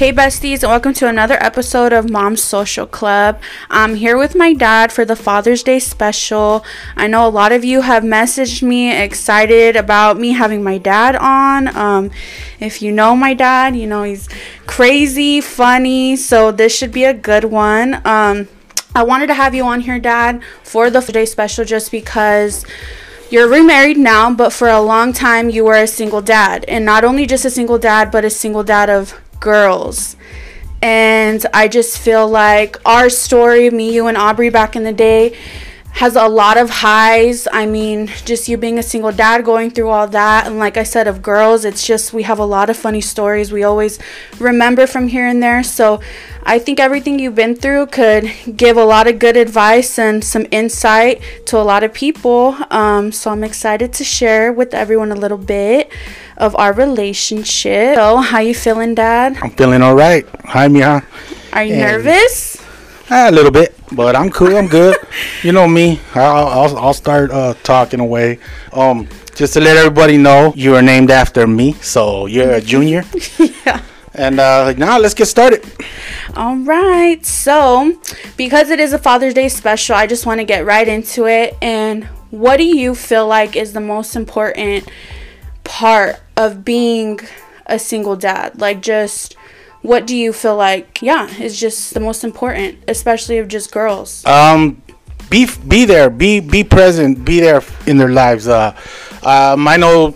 Hey, besties, and welcome to another episode of Mom's Social Club. I'm here with my dad for the Father's Day special. I know a lot of you have messaged me excited about me having my dad on. Um, if you know my dad, you know he's crazy, funny, so this should be a good one. Um, I wanted to have you on here, Dad, for the Father's Day special just because you're remarried now, but for a long time you were a single dad. And not only just a single dad, but a single dad of girls. And I just feel like our story, me, you, and Aubrey back in the day, has a lot of highs. I mean, just you being a single dad, going through all that. And like I said, of girls, it's just we have a lot of funny stories we always remember from here and there. So I think everything you've been through could give a lot of good advice and some insight to a lot of people. Um, so I'm excited to share with everyone a little bit of our relationship. So, how you feeling, Dad? I'm feeling all right. Hi, Mia. Are you And- nervous? Ah, a little bit, but I'm cool. I'm good. you know me. I'll, I'll, I'll start uh, talking away. Um, just to let everybody know, you are named after me, so you're a junior. yeah. And uh, now let's get started. All right. So, because it is a Father's Day special, I just want to get right into it. And what do you feel like is the most important part of being a single dad? Like, just what do you feel like, yeah, is just the most important, especially of just girls? Um, be be there. Be be present. Be there in their lives. Uh, um, I know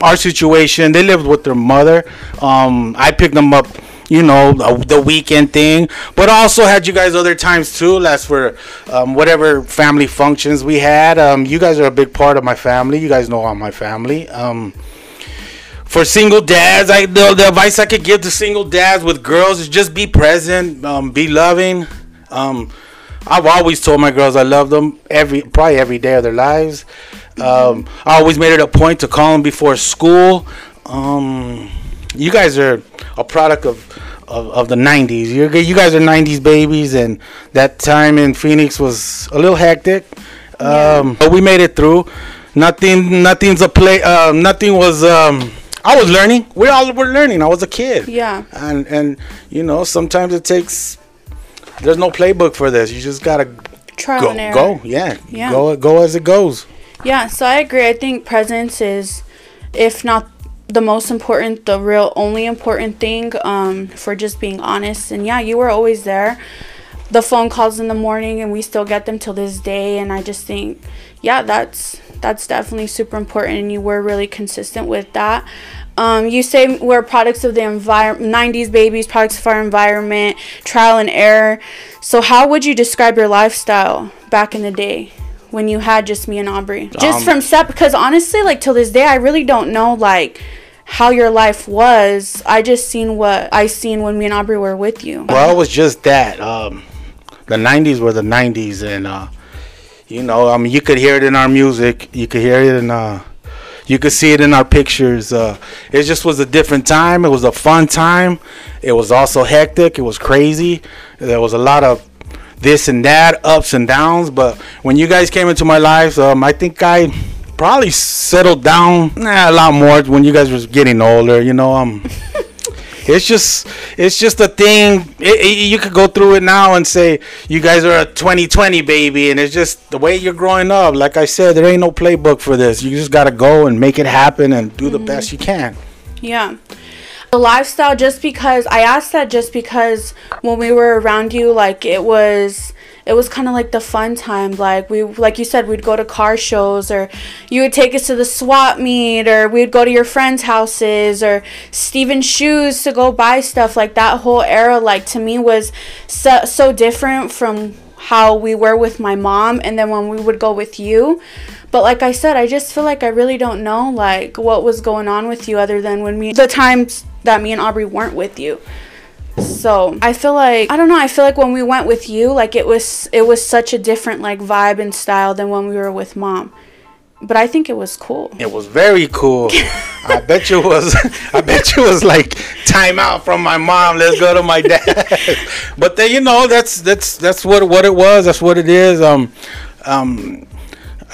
our situation. They lived with their mother. Um, I picked them up. You know the, weekend thing, but also had you guys other times too. That's for um, whatever family functions we had. Um, you guys are a big part of my family. You guys know all my family. Um, for single dads, I the, the advice I could give to single dads with girls is just be present, um, be loving. Um, I've always told my girls I love them every probably every day of their lives. Um, I always made it a point to call them before school. Um, you guys are a product of, of, of the 90s. You're, you guys are 90s babies, and that time in Phoenix was a little hectic. Um, but we made it through. Nothing, nothing's a play. Uh, nothing was. I was learning. We all were learning. I was a kid. Yeah. And and you know sometimes it takes. There's no playbook for this. You just gotta Trial go. and error. Go. Yeah. Yeah. Go. Go as it goes. Yeah, so I agree. I think presence is, if not the most important, the real only important thing um, for just being honest. And yeah, you were always there. The phone calls in the morning, and we still get them till this day. And I just think, yeah, that's that's definitely super important. And you were really consistent with that. Um, you say we're products of the environment, 90s babies, products of our environment, trial and error. So, how would you describe your lifestyle back in the day when you had just me and Aubrey? Just Um, from step, because honestly, like till this day, I really don't know like how your life was. I just seen what I seen when me and Aubrey were with you. Well, it was just that. Um, the '90s were the '90s, and uh, you know, I mean, you could hear it in our music. You could hear it in. Uh, you could see it in our pictures. Uh, it just was a different time. It was a fun time. It was also hectic. It was crazy. There was a lot of this and that, ups and downs. But when you guys came into my life, um, I think I probably settled down a lot more when you guys was getting older. You know, um, it's just it's just a thing. It, it- you could go through it now and say you guys are a 2020 baby, and it's just the way you're growing up. Like I said, there ain't no playbook for this. You just gotta go and make it happen and do the mm-hmm. best you can. Yeah. The lifestyle, just because I asked that, just because when we were around you, like it was, it was kind of like the fun time. Like we, like you said, we'd go to car shows, or you would take us to the swap meet, or we'd go to your friends' houses, or Steven's shoes to go buy stuff. Like that whole era, like to me was so so different from how we were with my mom, and then when we would go with you. But like I said, I just feel like I really don't know like what was going on with you other than when me the times that me and Aubrey weren't with you. So I feel like I don't know. I feel like when we went with you, like it was it was such a different like vibe and style than when we were with mom. But I think it was cool. It was very cool. I bet you was. I bet you was like time out from my mom. Let's go to my dad. but then you know that's that's that's what what it was. That's what it is. Um, um,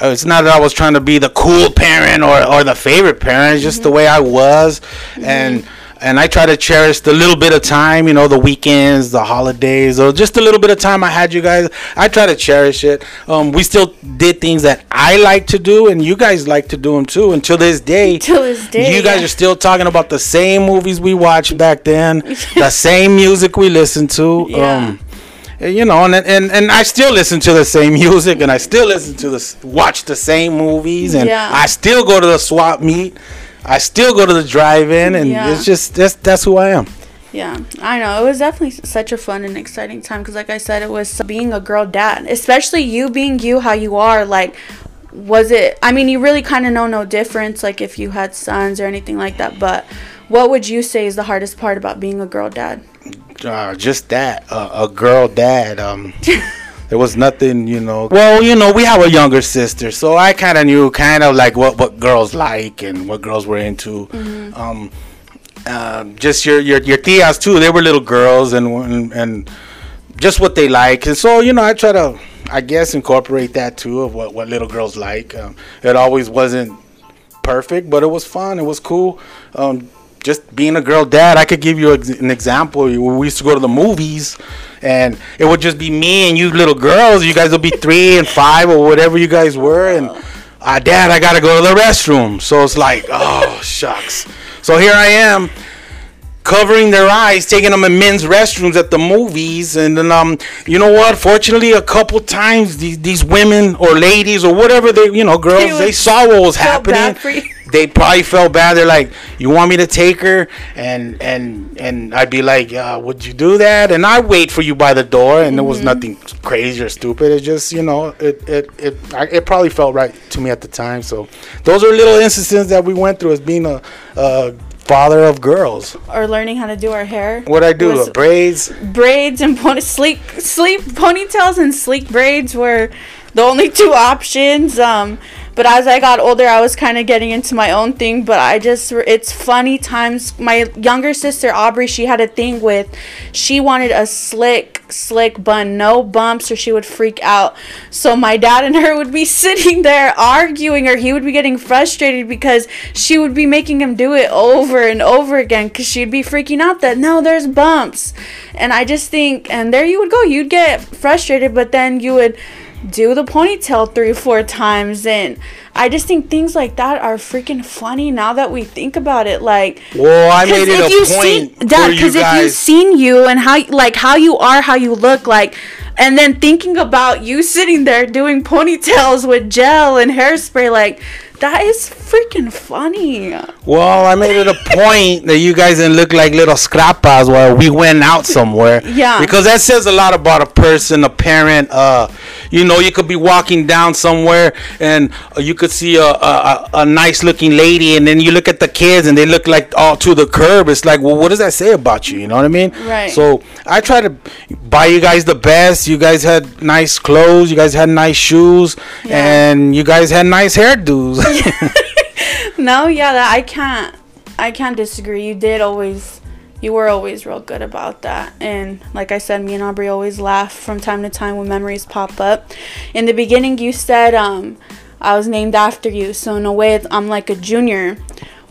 uh, it's not that I was trying to be the cool parent or or the favorite parent. It's just the way I was, and and I try to cherish the little bit of time, you know, the weekends, the holidays, or just a little bit of time I had you guys. I try to cherish it. Um, we still did things that I like to do, and you guys like to do them too. Until this day, Till this day, you guys yeah. are still talking about the same movies we watched back then, the same music we listened to. Yeah. Um, you know, and, and and I still listen to the same music, and I still listen to the watch the same movies, and Yeah. I still go to the swap meet. I still go to the drive-in, and Yeah. it's just that's that's who I am. Yeah, I know. It was definitely such a fun and exciting time because, like I said, it was being a girl dad, especially you being you, how you are. Like, was it, I mean, you really kind of know no difference, like if you had sons or anything like that, but what would you say is the hardest part about being a girl dad? Uh, just that, uh, a girl dad. Um, there was nothing, you know. Well, you know, we have a younger sister, so I kind of knew kind of like what what girls like and what girls were into. Um, um, just your your your tias too. They were little girls and and, and just what they like. And so you know, I try to, I guess, incorporate that too of what what little girls like. Um, it always wasn't perfect, but it was fun. It was cool. Um, just being a girl dad, I could give you an example. We used to go to the movies, and it would just be me and you little girls. You guys would be three and five or whatever you guys were, and uh, dad, I gotta go to the restroom. So it's like, oh shucks. So here I am covering their eyes, taking them in men's restrooms at the movies, and then um, you know what? Fortunately, a couple times these these women or ladies or whatever they, you know, girls, They they, saw what was for happening. They probably felt bad. They're like, "You want me to take her?" And and and I'd be like, uh, "Would you do that?" And I wait for you by the door, and there was nothing crazy or stupid. It just, you know, it it it I, it probably felt right to me at the time. So those are little instances that we went through as being a, a father of girls. Or learning how to do our hair? What I do, uh, braids. braids and pony- sleek sleek ponytails and sleek braids were the only two options um but as I got older, I was kind of getting into my own thing. But I just, it's funny times. My younger sister, Aubrey, she had a thing with, she wanted a slick, slick bun, no bumps, or she would freak out. So my dad and her would be sitting there arguing, or he would be getting frustrated because she would be making him do it over and over again because she'd be freaking out that no, there's bumps. And I just think, and there you would go. You'd get frustrated, but then you would do the ponytail three four times and i just think things like that are freaking funny now that we think about it like Well, I made it if a point seen for dad because if you've seen you and how like how you are how you look like and then thinking about you sitting there doing ponytails with gel and hairspray like that is freaking funny Well, I made it a point that you guys didn't look like little scrapas while we went out somewhere. Yeah. Because that says a lot about a person, a parent. Uh, you know, you could be walking down somewhere and you could see a, a, a, a nice looking lady, and then you look at the kids and they look like all to the curb. It's like, well, what does that say about you? You know what I mean? Right. So I try to buy you guys the best. You guys had nice clothes. You guys had nice shoes, Yeah. and you guys had nice hairdos. no yeah that i can't i can't disagree. You did always you were always real good about that. And like i said me and aubrey always laugh from time to time when memories pop up. In the beginning you said um i was named after you. So in a way i'm like a junior.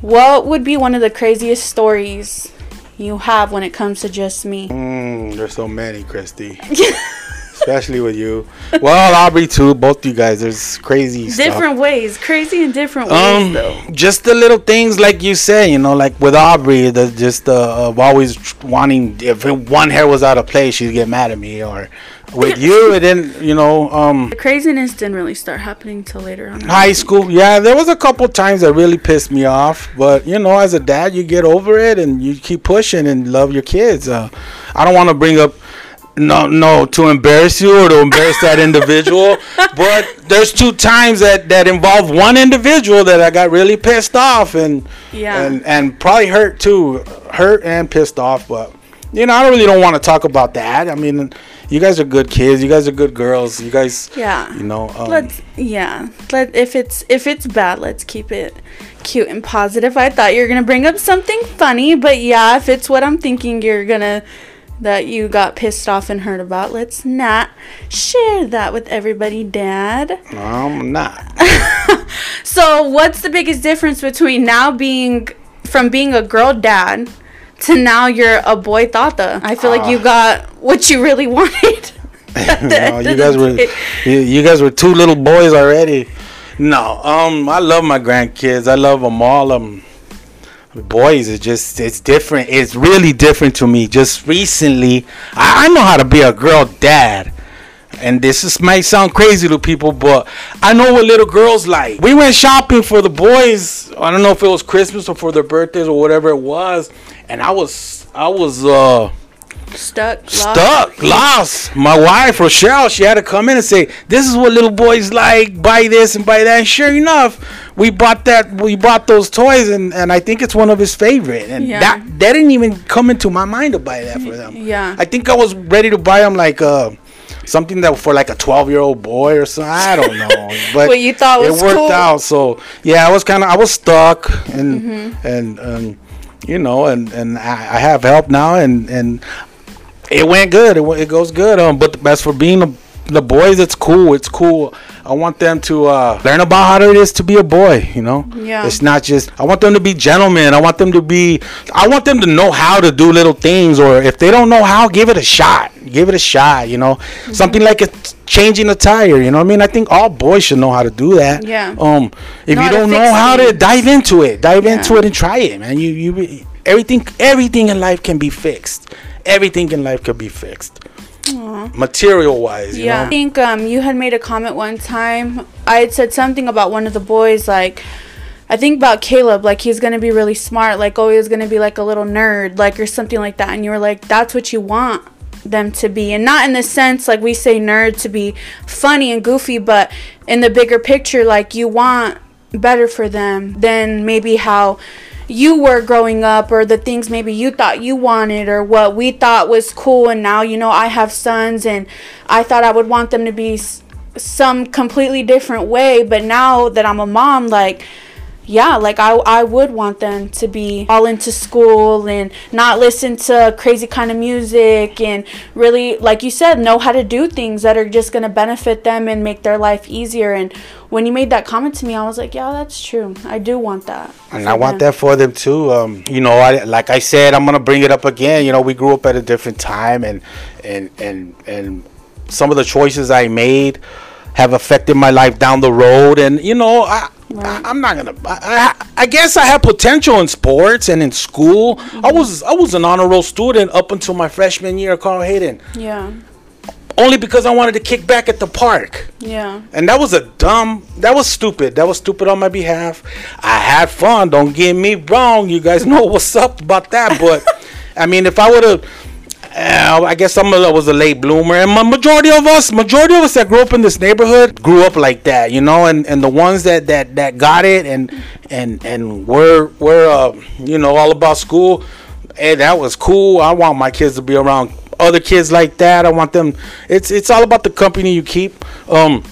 What would be one of the craziest stories you have when it comes to just me? Mm, there's so many, Christy. Especially with you. Well, Aubrey too. Both you guys. There's crazy stuff. different ways crazy in different ways Um, though just the little things like you say, you know, like with Aubrey, the just uh, of always wanting if one hair was out of place, she'd get mad at me. Or with you, it didn't, you know, um, the craziness didn't really start happening till later on high school. Yeah, there was a couple times that really pissed me off, but you know, as a dad, you get over it and you keep pushing and love your kids. Uh, I don't want to bring up. No, no, to embarrass you or to embarrass that individual. But there's two times that that involved one individual that I got really pissed off and Yeah. and and probably hurt too, hurt and pissed off. But you know, I really don't want to talk about that. I mean, you guys are good kids. You guys are good girls. You guys, Yeah. you know. Um, let's yeah let if it's if it's bad let's keep it cute and positive i thought you were gonna bring up something funny but yeah if it's what i'm thinking you're gonna that you got pissed off and hurt about let's not share that with everybody dad I'm not. so what's the biggest difference between now being from being a girl dad to now you're a boy tata. I feel like you got what you really wanted. no, you guys were you, you guys were two little boys already. No, um, I love my grandkids. I love them all. Um, boys, it's just it's different. It's really different to me. Just recently, I, I know how to be a girl dad. And this is, might sound crazy to people, but I know what little girls like. We went shopping for the boys. I don't know if it was Christmas or for their birthdays or whatever it was. And I was, I was, uh, Stuck. lost. stuck, lost. My wife Rochelle, she had to come in and say, "This is what little boys like. Buy this and buy that." And sure enough, we bought that. We bought those toys, and, and I think it's one of his favorite. And Yeah. that that didn't even come into my mind to buy that for them. Yeah. I think I was ready to buy them like uh something that for like a twelve year old boy or something. I don't know, but What you thought it worked cool. out. So yeah, I was kind of I was stuck, and Mm-hmm. and and you know, and and I, I have help now, and and it went good. It, it goes good. Um, but as for being the, the boys, it's cool. It's cool. I want them to uh, learn about how it is to be a boy. You know. Yeah. It's not just. I want them to be gentlemen. I want them to be. I want them to know how to do little things. Or if they don't know how, give it a shot. Give it a shot. You know, Mm-hmm. something like it's changing a tire. You know what I mean? I think all boys should know how to do that. Yeah. Um, if Know you don't know how to dive into it, dive Yeah. into it and try it, man. You you everything everything in life can be fixed. Everything in life could be fixed. Material wise, Yeah. I think um, you had made a comment one time. I had said something about one of the boys, like, I think about Caleb, like he's gonna be really smart, like oh he's gonna be like a little nerd, like or something like that. And you were like, that's what you want them to be, and not in the sense like we say nerd to be funny and goofy, but in the bigger picture, like you want better for them than maybe how you were growing up or the things maybe you thought you wanted or what we thought was cool and now you know I have sons and I thought I would want them to be some completely different way but now that I'm a mom like yeah like I, I would want them to be all into school and not listen to crazy kind of music and really like you said know how to do things that are just going to benefit them and make their life easier and when you made that comment to me i was like yeah that's true i do want that And I want them. that for them too. Um, you know, I like I said, I'm gonna bring it up again. You know, we grew up at a different time, and and and and some of the choices I made have affected my life down the road. And you know, I, I I'm not gonna. I, I, I guess I have potential in sports and in school. I mm-hmm. was I was an honor roll student up until my freshman year at Carl Hayden, yeah only because I wanted to kick back at the park. yeah And that was a dumb, that was stupid. That was stupid on my behalf. I had fun. Don't get me wrong. You guys know what's up about that. But, I mean, if I would have, uh, I guess some of us was a late bloomer. And ma- majority of us, majority of us that grew up in this neighborhood grew up like that, you know. And, and the ones that, that, that got it and, and, and were, were uh, you know, all about school, hey, that was cool. I want my kids to be around other kids like that. I want them. It's it's all about the company you keep. Um,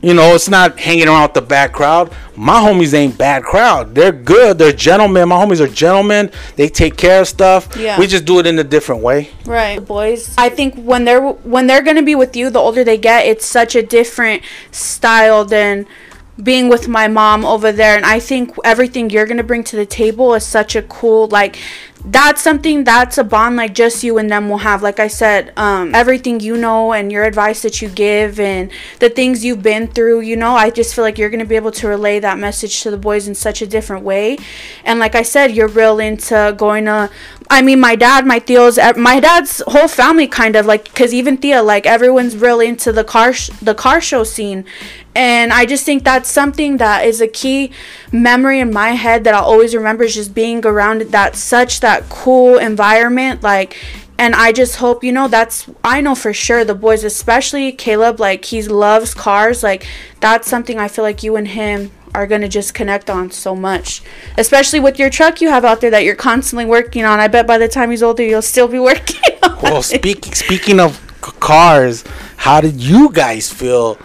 you know, it's not hanging around with the bad crowd. My homies ain't bad crowd. They're good. They're gentlemen. My homies are gentlemen. They take care of stuff. Yeah. We just do it in a different way. Right, boys. I think when they're when they're gonna be with you, the older they get, it's such a different style than being with my mom over there. And I think everything you're gonna bring to the table is such a cool like. That's something that's a bond like just you and them will have. Like I said, um, everything you know and your advice that you give and the things you've been through, you know, I just feel like you're gonna be able to relay that message to the boys in such a different way. And like I said, you're real into going to I mean, my dad, my tios, my dad's whole family kind of like, cause even Thea, like everyone's real into the car, sh- the car show scene, and I just think that's something that is a key memory in my head that I'll always remember is just being around that such that cool environment, like. And I just hope, you know, that's, I know for sure the boys, especially Caleb, like, he loves cars. Like, that's something I feel like you and him are going to just connect on so much especially with your truck you have out there that you're constantly working on i bet by the time he's older you'll still be working on Well, speaking speaking of cars, how did you guys feel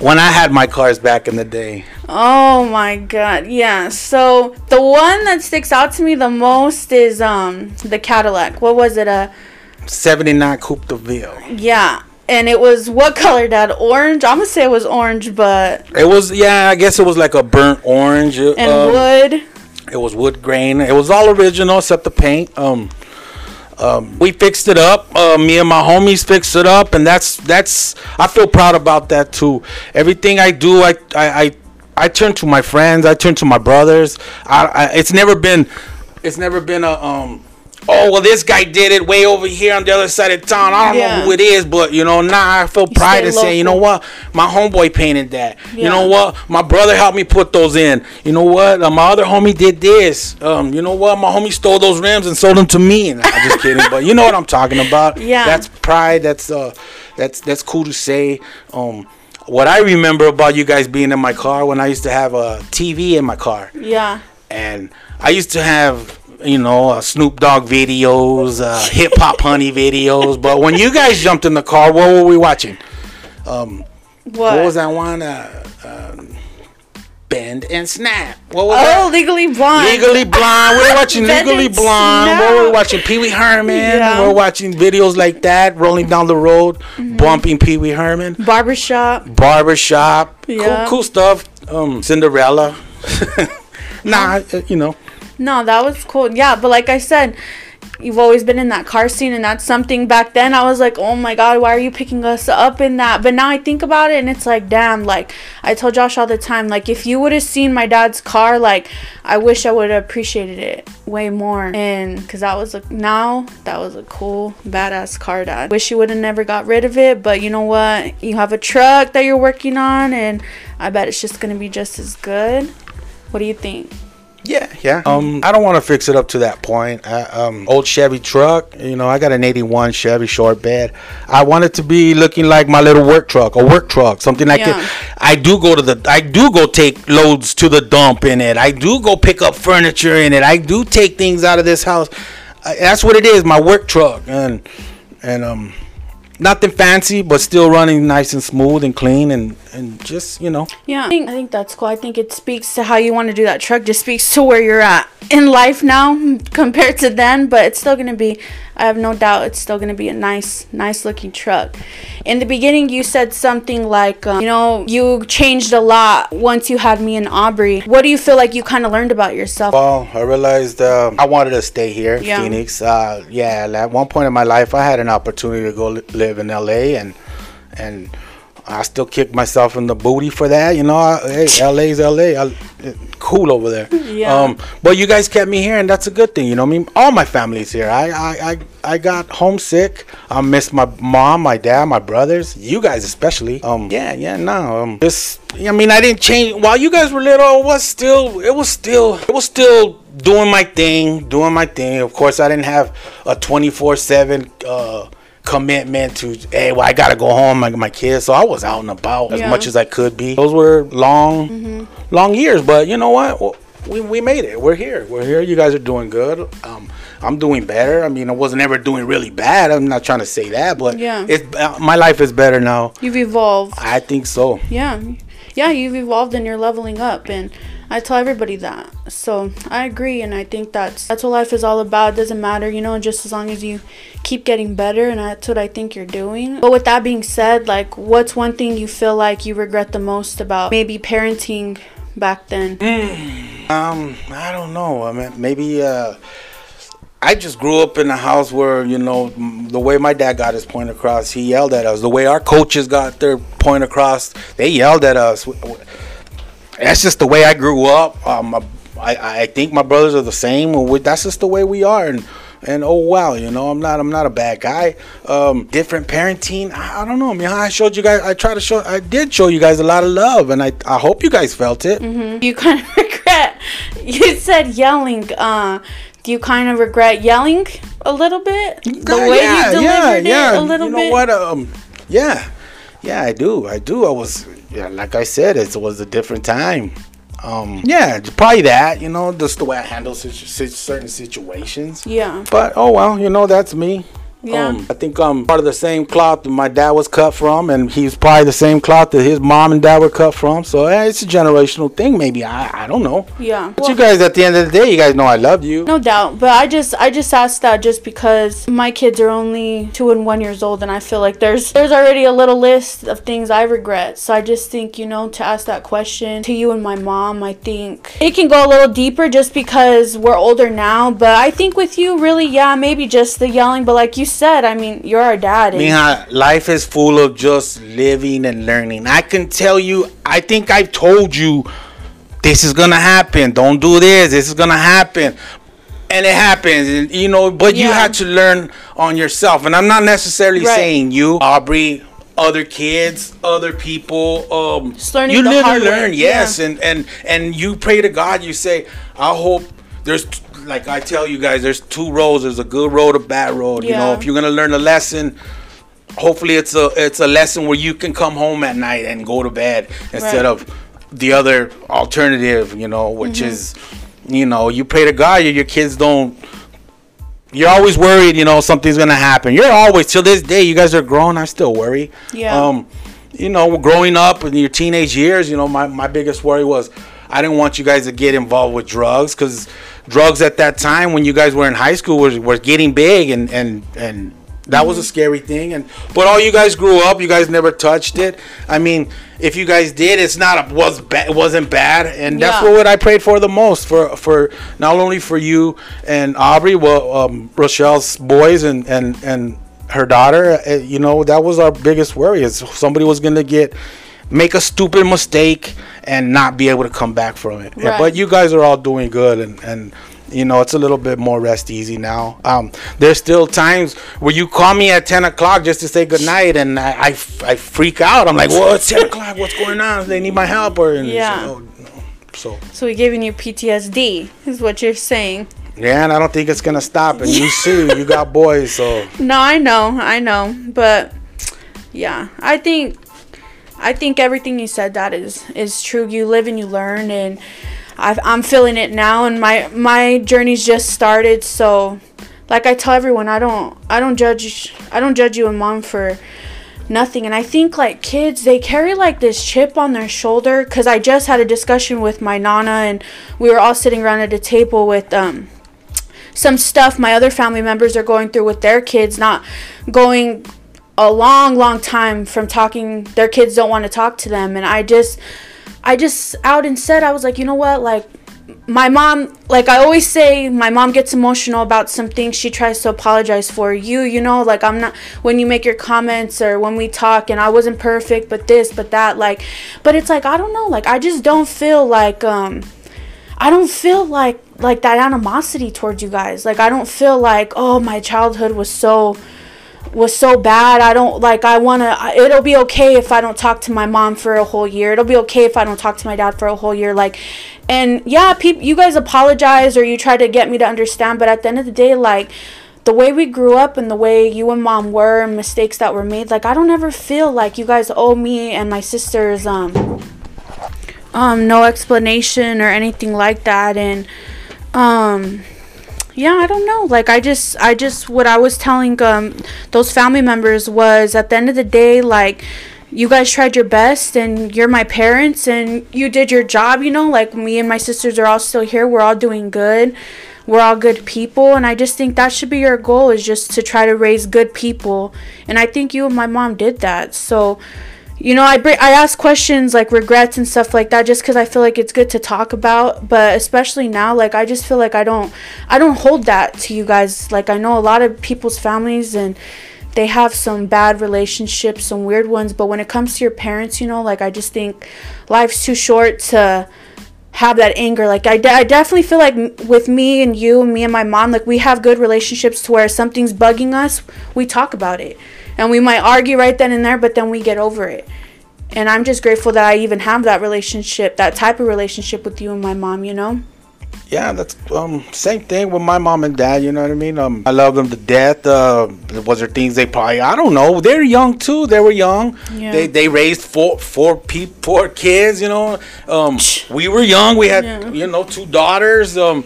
when I had my cars back in the day? oh my god yeah so the one that sticks out to me the most is um the cadillac what was it A 79 Coupe de Ville. yeah and it was what color dad orange i'm gonna say it was orange but It was yeah, I guess it was like a burnt orange. and um, wood It was wood grain. It was all original except the paint. Um, um, we fixed it up. Uh, me and my homies fixed it up, and that's that's. I feel proud about that too. Everything I do, I I I, I turn to my friends. I turn to my brothers. I, I it's never been, it's never been a um. Oh well, this guy did it way over here on the other side of town. I don't Yeah. know who it is, but you know, now I feel pride in saying, you know what, my homeboy painted that. You know what, my brother helped me put those in. You know what, uh, my other homie did this. Um, you know what, my homie stole those rims and sold them to me. And I'm just kidding, but you know what I'm talking about. Yeah. that's pride. That's uh, that's that's cool to say. Um, what I remember about you guys being in my car when I used to have a TV in my car Yeah. and I used to have you know uh, Snoop Dogg videos, uh, hip hop honey videos. But when you guys jumped in the car, what were we watching? What? What was that one? Uh, um, Bend and Snap. What was Oh, that? Legally Blonde. Legally Blonde. We were watching Bend Legally Blonde. We were watching Pee Wee Herman. Yeah. We were watching videos like that, rolling down the road, Mm-hmm. bumping Pee Wee Herman. Barbershop. Barbershop. Yeah. Cool, cool stuff. Um, Cinderella. nah, uh, you know. No, that was cool. Yeah, but like I said, you've always been in that car scene, and that's something back then I was like, oh my god, why are you picking us up in that? But now I think about it, and it's like, damn, like I told Josh all the time, like if you would have seen my dad's car, like I wish I would have appreciated it way more. And because that was a, now, that was a cool, badass car, dad. Wish you would have never got rid of it, but you know what? You have a truck that you're working on, and I bet it's just gonna be just as good. What do you think? Yeah, yeah. Um, I don't want to fix it up to that point. I, um, old Chevy truck. You know, I got an '81 Chevy short bed. I want it to be looking like my little work truck, a work truck, something like Yeah. that. I do go to the. I do go take loads to the dump in it. I do go pick up furniture in it. I do take things out of this house. I, that's what it is, my work truck, and and um, nothing fancy, but still running nice and smooth and clean, and and just you know. Yeah, I think, I think that's cool. I think it speaks to how you want to do that truck. Just speaks to where you're at in life now compared to then. But it's still gonna be. I have no doubt it's still gonna be a nice, nice looking truck. In the beginning, you said something like, um, you know, you changed a lot once you had me and Aubrey. What do you feel like you kind of learned about yourself? Well, I realized um, I wanted to stay here, Yeah. Phoenix. Uh, yeah, at one point in my life, I had an opportunity to go li- live in LA and and I still kick myself in the booty for that. You know, hey, LA's LA. I, cool over there. Yeah. Um, but you guys kept me here, and that's a good thing. You know, I mean, all my family's here. I, I, I, I got homesick. I miss my mom, my dad, my brothers, you guys especially. Um, yeah, yeah, no. Um, just, I mean, I didn't change. While you guys were little, it was still, it was still, it was still doing my thing, doing my thing. Of course, I didn't have a 24 uh, 7 commitment to hey well i gotta go home like my kids. So i was out and about as much as i could be. Those were long long years but you know what? Well, we, we made it. We're here. We're here. You guys are doing good. Um i'm doing better. I mean i wasn't ever doing really bad. I'm not trying to say that but Yeah. it's uh, my life is better now. You've evolved. i think so. Yeah. Yeah, you've evolved and you're leveling up. And I tell everybody that. So I agree and I think that's that's what life is all about. It doesn't matter, you know, just as long as you keep getting better and that's what I think you're doing. But with that being said, like what's one thing you feel like you regret the most about maybe parenting back then? Um, I don't know. I mean, maybe uh, I just grew up in a house where you know the way my dad got his point across, he yelled at us. The way our coaches got their point across, they yelled at us. That's just the way I grew up. Um, I, I think my brothers are the same. That's just the way we are, and and oh wow, you know, I'm not I'm not a bad guy. Um, different parenting. I, I don't know. I mean, I showed you guys. I tried to show. I did show you guys a lot of love, and I I hope you guys felt it. Mm-hmm. You kind of regret you said yelling. Uh do you kind of regret yelling a little bit? The way you delivered it a little you know bit? what? Um, yeah, yeah, I do. I do. I was, yeah, like I said, it was a different time. Um, yeah, probably that. You know, just the way I handle certain situations. Yeah. But oh well, you know, that's me. Yeah. Um, I think I'm part of the same cloth that my dad was cut from, and he's probably the same cloth that his mom and dad were cut from. So eh, it's a generational thing, maybe. I, I don't know. Yeah. But you guys, at the end of the day, you guys know I love you. No doubt, but I just I just asked that just because my kids are only two and one years old, and I feel like there's there's already a little list of things I regret. So I just think you know to ask that question to you and my mom, I think it can go a little deeper just because we're older now. But I think with you, really, yeah, maybe just the yelling. But like you said, I mean, you're our dad. and- Mija, life is full of just living and learning. I can tell you, I think I've told you this is gonna happen. Don't do this. This is gonna happen. And it happens, and, you know. But you Yeah. have to learn on yourself. And I'm not necessarily Right. saying you, Aubrey, other kids, other people. Um, Just learning you live hard and way, learn, yes. yeah. And and and you pray to God. You say, I hope there's. Like I tell you guys, there's two roads. There's a good road, a bad road. You know, if you're gonna learn a lesson, hopefully it's a it's a lesson where you can come home at night and go to bed instead Right. of the other alternative you know which Mm-hmm. is you know you pray to god your, your kids don't you're always worried you know something's gonna happen you're always till this day you guys are grown i still worry Yeah. um you know growing up in your teenage years you know my, my biggest worry was i didn't want you guys to get involved with drugs because drugs at that time when you guys were in high school was, was getting big and and and that was a Mm-hmm. scary thing and but all you guys grew up you guys never touched it i mean if you guys did it's not a, was ba- it wasn't bad and that's Yeah. what i prayed for the most for for not only for you and aubrey well um, rochelle's boys and and and her daughter uh, you know that was our biggest worry is somebody was gonna get make a stupid mistake and not be able to come back from it Yeah, Right. but you guys are all doing good and and you know it's a little bit more rest easy now um there's still times where you call me at 10 o'clock just to say goodnight and I I freak out i'm like well it's 10 o'clock what's going on they need my help or Yeah. so, so so we giving you PTSD is what you're saying. yeah and i don't think it's gonna stop and you see you got boys so No, I know, I know, but yeah, I think I think everything you said that is is true. You live and you learn, and i I'm feeling it now, and my my journey's just started. So, like I tell everyone, I don't I don't judge I don't judge you and mom for nothing and i think like kids they carry like this chip on their shoulder because i just had a discussion with my nana and we were all sitting around at a table with um some stuff my other family members are going through with their kids not going a long long time from talking their kids don't want to talk to them and i just i just out and said i was like you know what like my mom like i always say my mom gets emotional about some things she tries to apologize for you you know like i'm not when you make your comments or when we talk and i wasn't perfect but this but that like but it's like i don't know like i just don't feel like um I don't feel like like that animosity towards you guys. Like I don't feel like oh my childhood was so was so bad. I don't like I want to it'll be okay if I don't talk to my mom for a whole year. It'll be okay if I don't talk to my dad for a whole year like and yeah, people you guys apologize or you try to get me to understand, but at the end of the day like the way we grew up and the way you and mom were and mistakes that were made, like I don't ever feel like you guys owe me and my sisters um um no explanation or anything like that and um yeah i don't know. Like i just i just what i was telling um those family members was at the end of the day like you guys tried your best and you're my parents and you did your job you know? Like me and my sisters are all still here. We're all doing good. We're all good people. And i just think that should be your goal is just to try to raise good people. And i think you and my mom did that. So you know i bring i ask questions like regrets and stuff like that just because i feel like it's good to talk about but especially now like i just feel like i don't i don't hold that to you guys. Like i know a lot of people's families and they have some bad relationships some weird ones but when it comes to your parents you know like i just think life's too short to have that anger. Like I, de- I definitely feel like m- with me and you and me and my mom like we have good relationships to where something's bugging us we talk about it and we might argue right then and there but then we get over it and i'm just grateful that i even have that relationship that type of relationship with you and my mom you know yeah, that's um same thing with my mom and dad. You know what I mean? Um, I love them to death. Uh, was there things they probably I don't know. They're young too. They were young. Yeah. They they raised four four pe- four kids. You know, um, we were young. We had Yeah. you know two daughters. Um,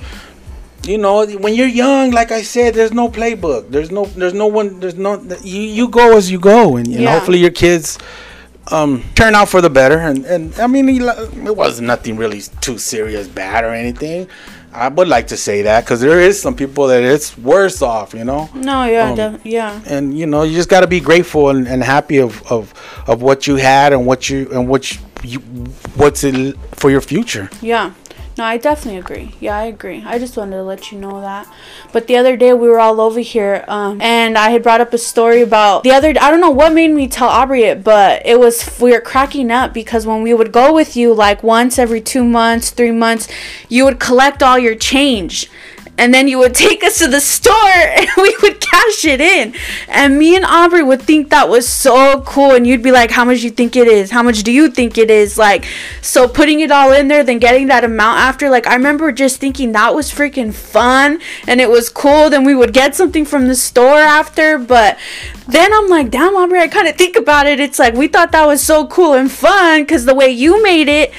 you know, when you're young, like I said, there's no playbook. There's no, there's no one, there's no. You you go as you go, and, and Yeah. hopefully your kids um, turn out for the better. And and I mean, it wasn't nothing really too serious, bad or anything. I would like to say that because there is some people that it's worse off, you know. No, yeah, Um, def- yeah. And you know, you just got to be grateful and, and happy of, of of what you had and what you and what you what's in for your future. Yeah. No, I definitely agree. Yeah, I agree. I just wanted to let you know that. But the other day we were all over here, um, and I had brought up a story about the other. I don't know what made me tell Aubrey it, but it was we were cracking up because when we would go with you, like once every two months, three months, you would collect all your change. And then you would take us to the store and we would cash it in. And me and Aubrey would think that was so cool. And you'd be like, How much you think it is? How much do you think it is? Like, so putting it all in there, then getting that amount after, like, I remember just thinking that was freaking fun and it was cool. Then we would get something from the store after. But then I'm like, Damn, Aubrey, I kind of think about it. It's like, we thought that was so cool and fun because the way you made it.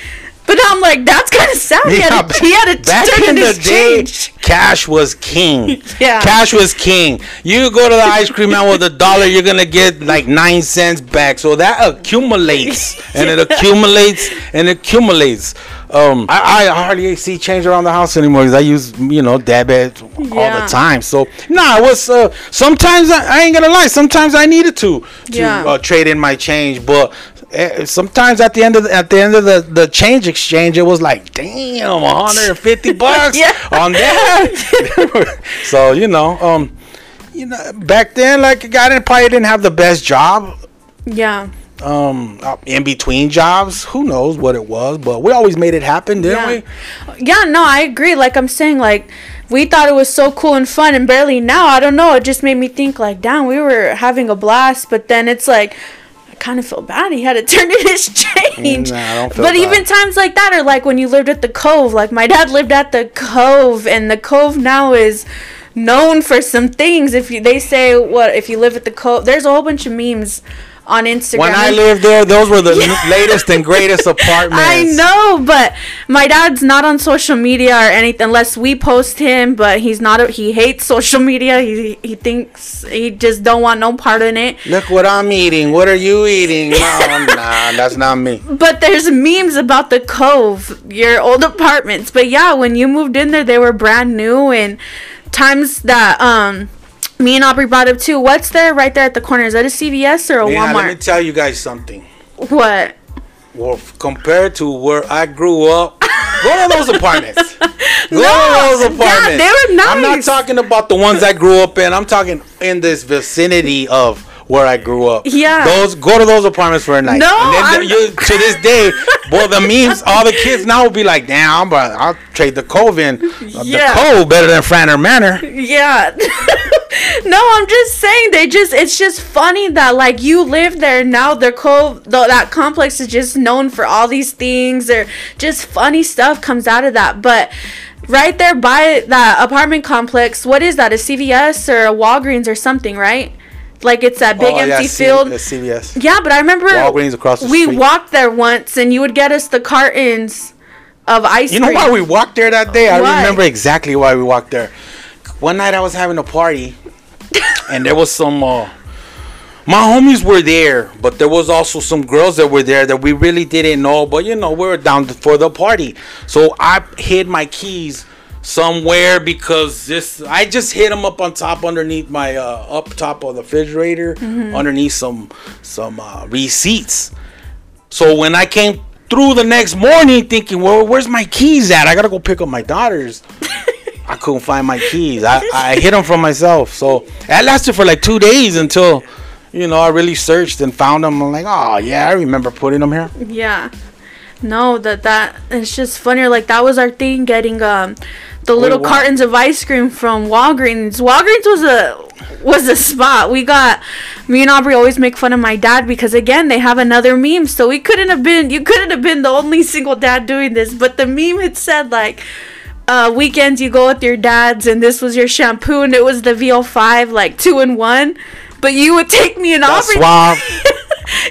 But I'm like, that's kind of sad. he had to, he had to back turn in in the his day, change. cash was king. Yeah. cash was king. You go to the ice cream man with a dollar, you're gonna get like nine cents back. So that accumulates and it accumulates and accumulates. Um, I, I hardly see change around the house anymore because I use you know debit all Yeah. the time. So nah, it was uh, sometimes I, I ain't gonna lie. Sometimes I needed to to Yeah. uh, trade in my change, but. Eh, Sometimes at the end of the, at the end of the, the change exchange, it was like, damn, 150 bucks Yeah. on that. so you know, um, you know, back then, like, I didn't probably didn't have the best job. Yeah. Um, uh, in between jobs, who knows what it was, but we always made it happen, didn't Yeah. we? Yeah, no, I agree. Like I'm saying, like we thought it was so cool and fun, and barely now. I don't know. It just made me think, like, damn, we were having a blast, but then it's like. Kind of feel bad. He had to turn in his change. Nah, I don't feel but bad. even times like that are like when you lived at the Cove. Like my dad lived at the Cove, and the Cove now is known for some things. If you they say what if you live at the Cove, there's a whole bunch of memes on Instagram. When I lived there, those were the latest and greatest apartments. I know, but my dad's not on social media or anything unless we post him. But he's not. A, he hates social media. He he thinks he just don't want no part in it. Look what I'm eating. What are you eating? No, nah, that's not me. But there's memes about the Cove, your old apartments. But yeah, when you moved in there, they were brand new and times that um. Me and Aubrey brought up too. What's there right there at the corner? Is that a CVS or a Yeah, let me Walmart? tell you guys something. what? Well, compared to where I grew up, go to those apartments. Go to No, those apartments. yeah, they were I'm not talking about the ones I grew up in. I'm talking in this vicinity of where I grew up. Yeah. Those go to those apartments for a night. No, And then the- you, to this day, boy, the memes, all the kids now will be like, "Damn, but I'll trade the Cove in. Uh, Yeah. The Cove better than Franer Manor." Yeah. no, I'm just saying they just it's just funny that like you live there now the cove though that complex is just known for all these things or just funny stuff comes out of that. But right there by that apartment complex, what is that? A CVS or a Walgreens or something, right? Like it's that big Oh, yeah, empty C- field. CVS. Yeah, but I remember Walgreens across the we street. walked there once and you would get us the cartons of ice You know cream. why we walked there that day? I Why? remember exactly why we walked there. One night I was having a party, and there was some. Uh, my homies were there, but there was also some girls that were there that we really didn't know. But you know, we were down for the party, so I hid my keys somewhere because this. I just hid them up on top, underneath my uh, up top of the refrigerator, underneath some some uh, receipts. So when I came through the next morning, thinking, "Well, where's my keys at? I gotta go pick up my daughters." I couldn't find my keys. I, I hid them from myself. So that lasted for like two days until, you know, I really searched and found them. I'm like, oh yeah, I remember putting them here. Yeah. No, that that it's just funnier. Like that was our thing, getting um the little cartons of ice cream from Walgreens. Walgreens was a was a spot. We got me and Aubrey always make fun of my dad because again they have another meme. So we couldn't have been you couldn't have been the only single dad doing this. But the meme had said like uh, weekends you go with your dads and this was your shampoo and it was the VO5 like two in one. But you would take me and That's Aubrey.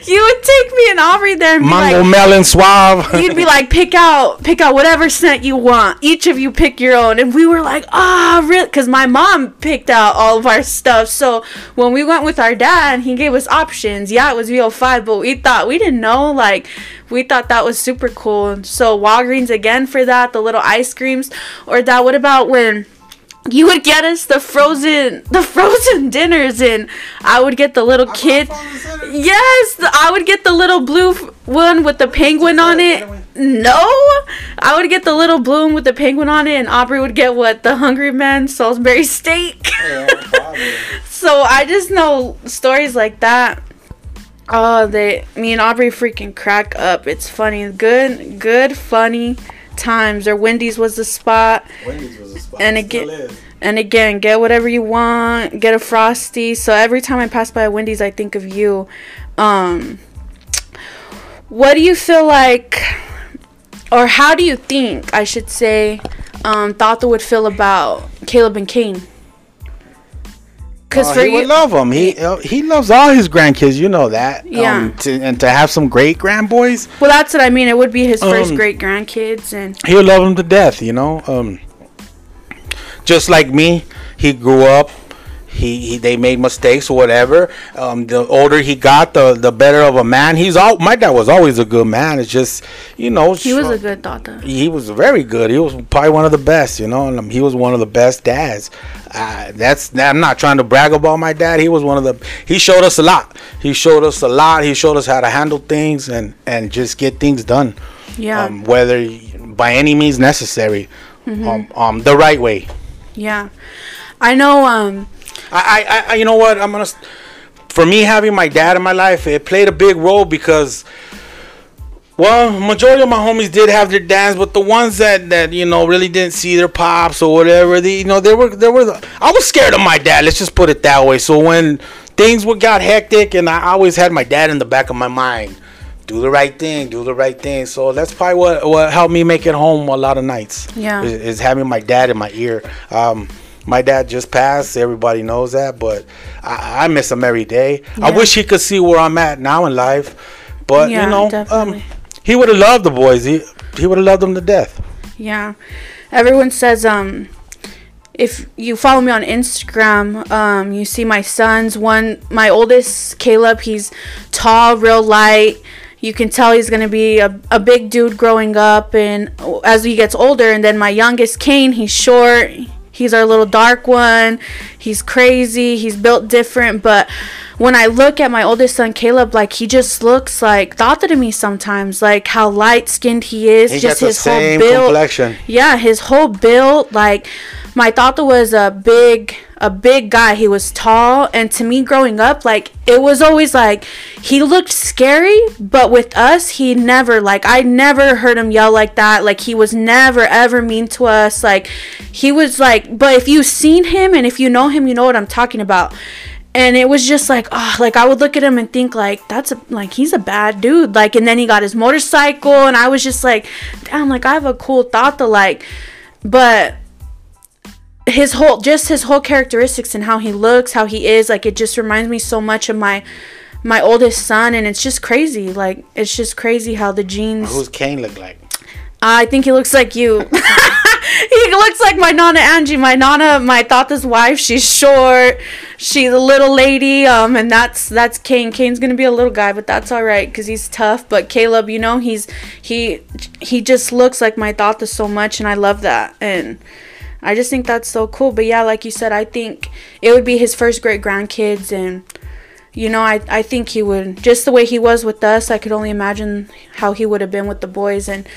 you would take me and Aubrey there and be Mango like, melon suave. you'd be like, pick out, pick out whatever scent you want. Each of you pick your own, and we were like, ah, really? Because my mom picked out all of our stuff. So when we went with our dad, he gave us options. Yeah, it was VO5, but we thought we didn't know. Like, we thought that was super cool. And so Walgreens again for that, the little ice creams, or that. What about when? You would get us the frozen the frozen dinners and I would get the little kid yes the, I would get the little blue f- one with the penguin on it. no I would get the little blue one with the penguin on it and Aubrey would get what the hungry man Salisbury steak? So I just know stories like that. Oh they me and Aubrey freaking crack up. It's funny. Good good funny times or Wendy's was the spot Wendy's was a spot. And again- and again, get whatever you want, get a frosty. So every time I pass by a Wendy's, I think of you. Um, what do you feel like, or how do you think I should say, um, Tata would feel about Caleb and Kane? Because Oh, for he you, would love them. He he loves all his grandkids. You know that. Yeah. Um, to, and to have some great grandboys, well, that's what I mean. It would be his first Um, great grandkids, and he would love them to death. You know. Um, just like me, he grew up. He, he they made mistakes or whatever. Um, the older he got, the the better of a man. He's all. My dad was always a good man. It's just you know. he was a good Tata. he was very good. He was probably one of the best, you know. And um, he was one of the best dads. Uh, that's I'm not trying to brag about my dad. He was one of the. He showed us a lot. He showed us a lot. He showed us how to handle things and and just get things done. Yeah, Um, whether by any means necessary, Mm-hmm. um, um, the right way. yeah. I know. Um, I, I, I, you know what? I'm gonna. For me, having my dad in my life, it played a big role because, well, majority of my homies did have their dads, but the ones that that you know really didn't see their pops or whatever, they you know they were they were. The, I was scared of my dad. Let's just put it that way. So when things would got hectic, and I always had my dad in the back of my mind. Do the right thing, do the right thing. So that's probably what what helped me make it home a lot of nights. Yeah. is, is having my dad in my ear. Um, my dad just passed. Everybody knows that, but I, I miss him every day. I wish he could see where I'm at now in life, but Yeah, you know, um, he would have loved the boys. He he would have loved them to death. Yeah. Everyone says um if you follow me on Instagram, um you see my sons, one my oldest Caleb, he's tall, real light. You can tell he's going to be a, a big dude growing up and as he gets older and then my youngest Kane, he's short. He's our little dark one. He's crazy. He's built different, but when I look at my oldest son Caleb, like he just looks like Tata to me sometimes, like how light skinned he is, He just his whole build. complexion. Yeah, his whole build, like my Tata was a big a big guy. He was tall and to me growing up, like it was always like he looked scary, but with us he never like I never heard him yell like that. Like he was never ever mean to us. Like he was like but if you've seen him and if you know him, you know what I'm talking about. And it was just like, oh, like I would look at him and think like that's a like he's a bad dude. Like and then he got his motorcycle and I was just like, damn, like I have a cool thought to like but his whole just his whole characteristics and how he looks how he is like it just reminds me so much of my my oldest son and it's just crazy like it's just crazy how the genes Who's Kane look like? i think he looks like you he looks like my nana angie my nana my tata's wife she's short she's a little lady um and that's that's kane kane's gonna be a little guy but that's all right because he's tough but caleb you know he's he he just looks like my tata so much and i love that and I just think that's so cool. But yeah, like you said, I think it would be his first great grandkids and you know, I, I think he would just the way he was with us, I could only imagine how he would have been with the boys. And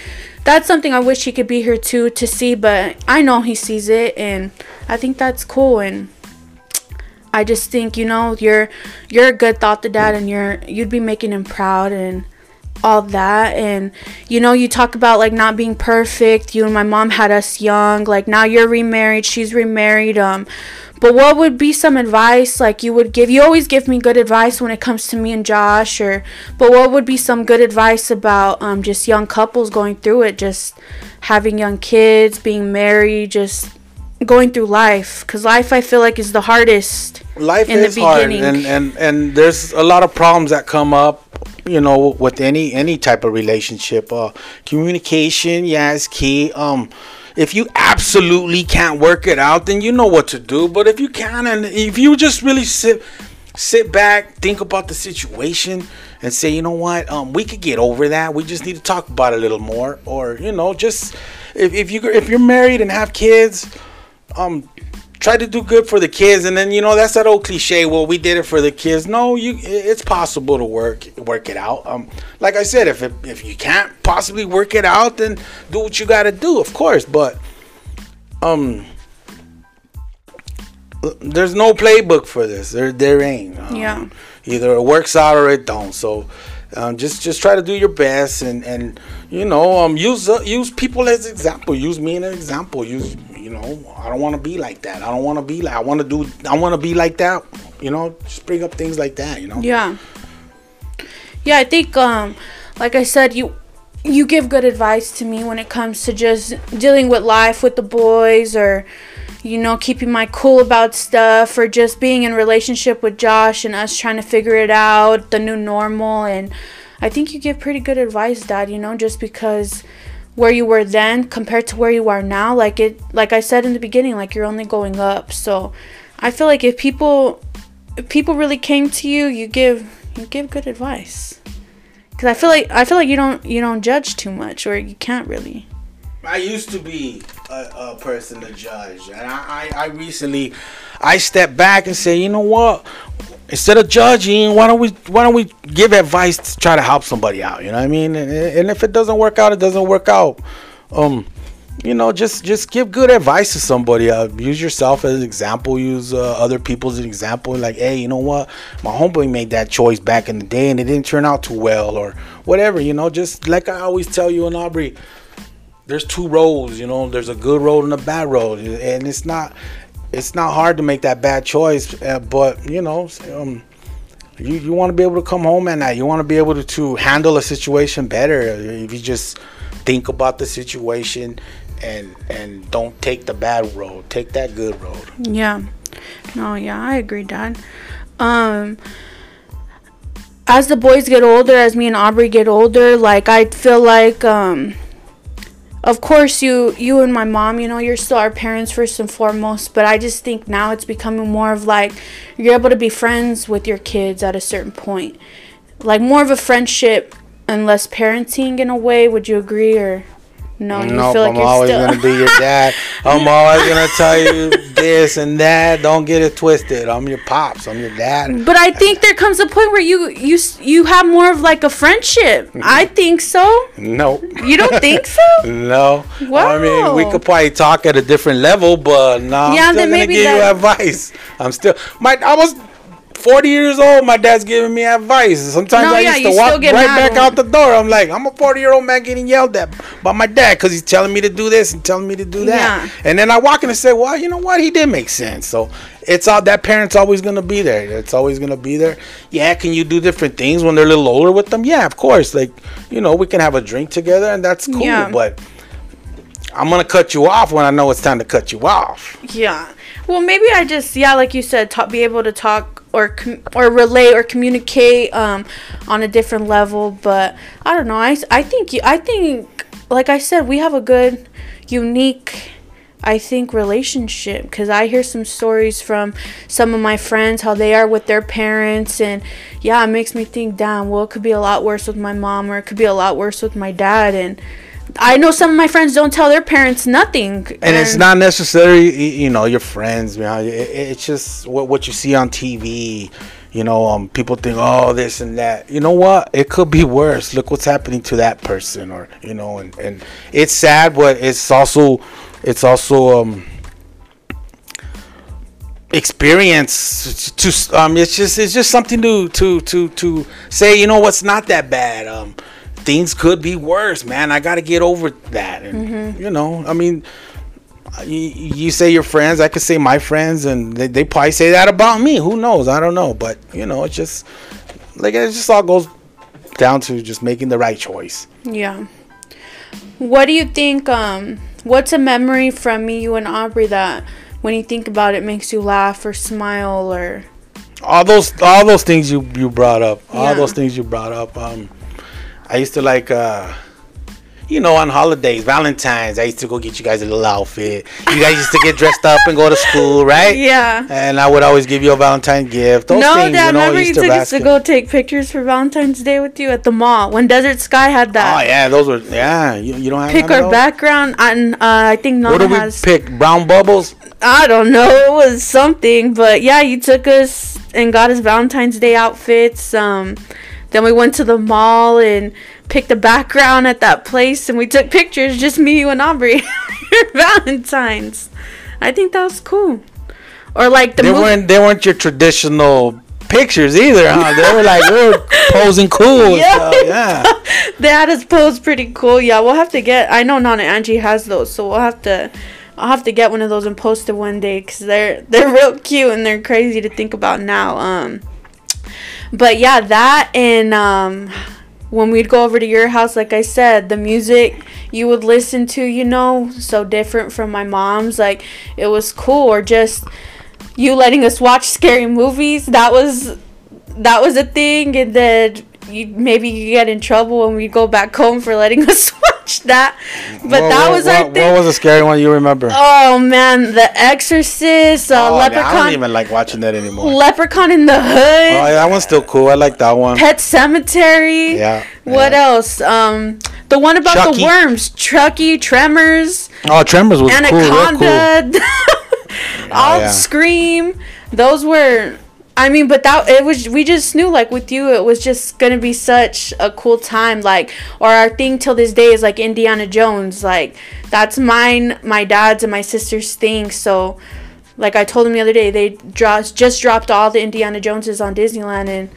that's something I wish he could be here too to see, but I know he sees it and I think that's cool. And I just think, you know, you're you're a good thought to dad and you're you'd be making him proud. And all that. And you know you talk about like not being perfect. You and my mom had us young. Like now you're remarried. She's remarried. Um but what would be some advice like you would give? You always give me good advice when it comes to me and Josh or but what would be some good advice about um just young couples going through it? Just having young kids being married just going through life. Because life I feel like is the hardest. life in the is hard and, and and there's a lot of problems that come up you know with any any type of relationship uh communication yeah is key. Um if you absolutely can't work it out then you know what to do. But if you can and if you just really sit sit back think about the situation and say you know what? Um we could get over that. We just need to talk about it a little more. Or you know just if, if you if you're married and have kids um try to do good for the kids and then you know that's that old cliche well we did it for the kids. No you it's possible to work work it out. Um like i said if it, if you can't possibly work it out then do what you got to do of course but um there's no playbook for this. There there ain't. Um, Yeah. either it works out or it don't. So um, just just try to do your best and and you know um use uh, use people as example. Use me as an example. Use know i don't want to be like that. I don't want to be like i want to do i want to be like that you know? Just bring up things like that you know? Yeah. Yeah, I think um like I said you you give good advice to me when it comes to just dealing with life with the boys or you know keeping my cool about stuff or just being in relationship with Josh and us trying to figure it out, the new normal. And I think you give pretty good advice, dad, you know, just because where you were then compared to where you are now, like it like I said in the beginning, like you're only going up. So I feel like if people if people really came to you, you give you give good advice. Cause I feel like I feel like you don't you don't judge too much, or you can't really. I used to be a, a person to judge, and I, I, I recently, I stepped back and say, you know what? Instead of judging, why don't we why don't we give advice to try to help somebody out? You know what I mean? And, and if it doesn't work out, it doesn't work out. Um, you know, just just give good advice to somebody. Uh, use yourself as an example. Use uh, other people as an example. Like, hey, you know what? My homeboy made that choice back in the day, and it didn't turn out too well, or whatever. You know, just like I always tell you and Aubrey, there's two roads. You know, there's a good road and a bad road, and it's not it's not hard to make that bad choice. Uh, but you know, um, you you want to be able to come home at night. You want to be able to, to handle a situation better. If you just think about the situation and and don't take the bad road, take that good road. Yeah. No, yeah, I agree, Dad. Um as the boys get older, as me and Aubrey get older, like I feel like um of course you you and my mom, you know, you're still our parents first and foremost, but I just think now it's becoming more of like you're able to be friends with your kids at a certain point. Like more of a friendship and less parenting in a way, would you agree or no? You nope, feel like I'm you're always still gonna be your dad. I'm always gonna tell you this and that. Don't get it twisted. I'm your pops. I'm your dad. But I think there comes a point where you you you have more of like a friendship. I think so. Nope. You don't think so? No. I mean, we could probably talk at a different level, but no, Yeah, I'm still then gonna maybe give you advice. I'm still my. I was 40 years old. My dad's giving me advice. Sometimes No, I yeah, used to walk right back out the door. I'm like, I'm a 40 year old man getting yelled at by my dad because he's telling me to do this and telling me to do that. Yeah. And then I walk in and say, well, you know what? He did make sense. So it's all that parent's always gonna be there. It's always gonna be there. Yeah, can you do different things when they're a little older with them? Yeah, of course. Like, you know, we can have a drink together and that's cool. Yeah. But I'm gonna cut you off when I know it's time to cut you off. Yeah. Well, maybe I just yeah, like you said, ta- be able to talk or com- or relate or communicate um on a different level. But I don't know. I I think. I think like I said, we have a good, unique. I think relationship because I hear some stories from some of my friends how they are with their parents and yeah it makes me think damn well it could be a lot worse with my mom or it could be a lot worse with my dad and I know some of my friends don't tell their parents nothing and it's not necessarily you know your friends you know it, it- it's just what, what you see on tv you know um people think oh this and that. You know what? It could be worse. Look what's happening to that person or you know and and it's sad but it's also it's also um experience to to- um it's just it's just something to to to to say you know what's not that bad? Um things could be worse man. I got to get over that. And you know i mean you, you say your friends i could say my friends and they, they probably say that about me. Who knows? I don't know. But you know it's just like it just all goes down to just making the right choice. Yeah. What do you think um what's a memory from me, you, and Aubrey that when you think about it makes you laugh or smile or all those all those things you you brought up. All Yeah. those things you brought up um i used to like uh you know on holidays valentine's i used to go get you guys a little outfit you guys used to get dressed up and go to school right yeah. and i would always give you a valentine gift those no, things Dad, you know remember you took us to go take pictures for Valentine's Day with you at the mall when Desert Sky had that. oh yeah those were yeah you, you don't have to Pick our background, and uh, I think what Nana do we has. pick brown bubbles I don't know. It was something, but yeah, you took us and got us Valentine's Day outfits. Um, then we went to the mall and picked a background at that place, and we took pictures, just me, you, and Aubrey. Valentine's. I think that was cool. Or like the they movie. weren't they weren't your traditional pictures either huh they were like we were posing cool Yeah. yeah yeah they had us pose pretty cool. Yeah, we'll have to get. I know Nana Angie has those, so we'll have to. I'll have to get one of those and post it one day because they're they're real cute and they're crazy to think about now. Um, but yeah, that and um, when we'd go over to your house, like I said, the music you would listen to, you know, so different from my mom's. Like it was cool, or just you letting us watch scary movies. That was that was a thing, and then you maybe you get in trouble when we go back home for letting us watch that. But What- that was our what, thing. what was a scary one you remember oh man, The Exorcist, uh, Oh, I don't even like watching that anymore. Leprechaun in the Oh, Hood, yeah, that one's still cool. I like that one. Pet Sematary. Yeah. What yeah. else? Um, the one about Chucky. the worms, Chucky, Tremors, Oh, Tremors was cool. Real cool. Anaconda, all yeah. Scream. Those were. I mean, but that it was. We just knew, like with you, it was just gonna be such a cool time. Like, or our thing till this day is like Indiana Jones. Like, that's mine, my dad's, and my sister's thing. So, like I told him the other day, they dro- just dropped all the Indiana Joneses on Disneyland, and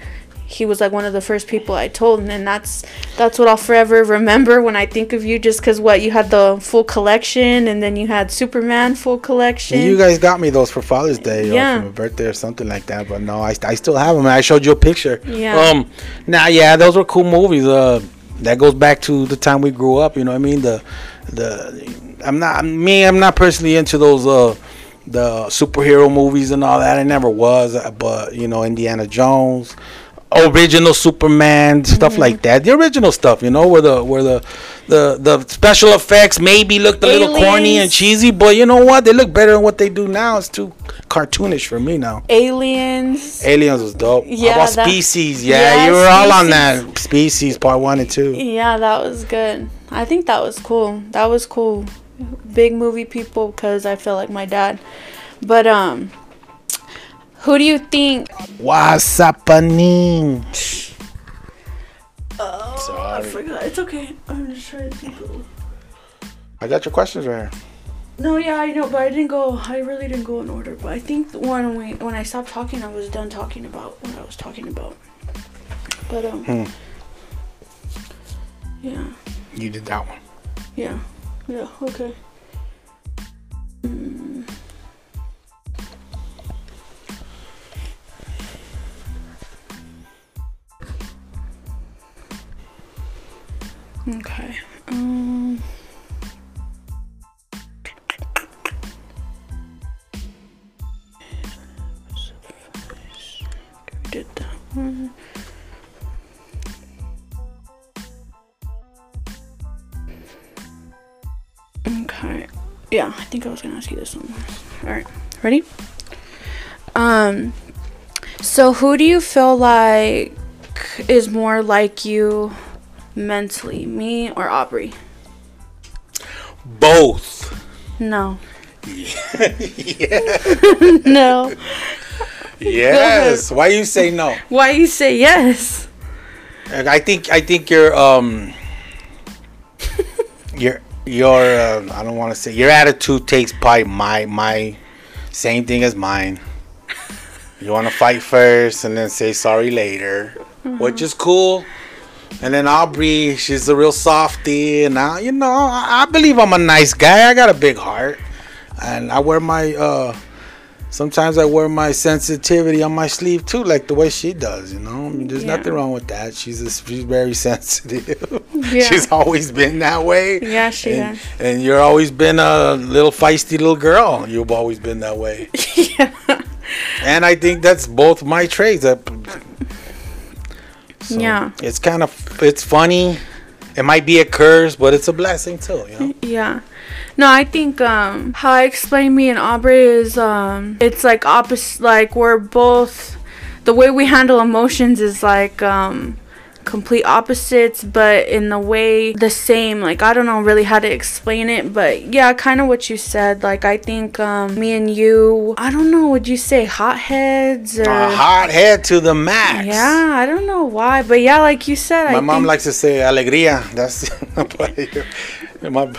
he was like one of the first people I told, and then that's that's what I'll forever remember when I think of you. Just because what you had the full collection, and then you had Superman full collection. You guys got me those for Father's Day Yeah. or for my birthday or something like that. But no, I, I still have them. I showed you a picture. Yeah. Um. Now, yeah, those were cool movies. Uh, that goes back to the time we grew up. You know what I mean? The, the. I'm not me. I'm not personally into those. Uh, the superhero movies and all that. I never was. uh, But you know, Indiana Jones. Original Superman stuff Mm-hmm. like that, the original stuff, you know, where the where the the the special effects maybe looked a little corny and cheesy, but you know what? They look better than what they do now. It's too cartoonish for me now. Aliens. Aliens was dope. Yeah, that- Species? Yeah, Yeah, you were all on that. Species Part One and Two. Yeah, that was good. I think that was cool. That was cool. Big movie people because I feel like my dad. But um who do you think What's happening? Oh, I forgot. It's okay. I'm just trying to think. of- I got your questions right here. No, yeah, I know, but I didn't go. I really didn't go in order. But I think the one when when I stopped talking, I was done talking about what I was talking about. But um, Hmm. yeah, You did that one. yeah, yeah. Okay. Mm. Okay. Um. Did that one. Okay. Yeah, I think I was gonna ask you this one. All right, ready? Um. So, who do you feel like is more like you mentally, me or Aubrey? Both. No. yeah. no. Yes. Why you say no? Why you say yes? I think I think your um your your uh, I don't want to say your attitude takes probably my my same thing as mine. You want to fight first and then say sorry later, which is cool. And then Aubrey, she's a real softie, and now you know I, I believe I'm a nice guy. I got a big heart, and I wear my uh sometimes I wear my sensitivity on my sleeve too, like the way she does. You know, I mean, there's Yeah. nothing wrong with that. She's just, she's very sensitive. Yeah. she's always been that way. Yeah, she and, has. and you're always been a little feisty little girl. You've always been that way. yeah. and I think that's both my traits. That- so Yeah. it's kind of it's funny. It might be a curse, but it's a blessing too. You know. Yeah. No, I think um how I explain me and Aubrey is um it's like opposite like we're both the way we handle emotions is like um complete opposites but in the way the same like i don't know really how to explain it but yeah kind of what you said like i think um me and you i don't know would you say hotheads or A hot head to the max. yeah i don't know why but yeah like you said My I mom think, likes to say alegría. That's my.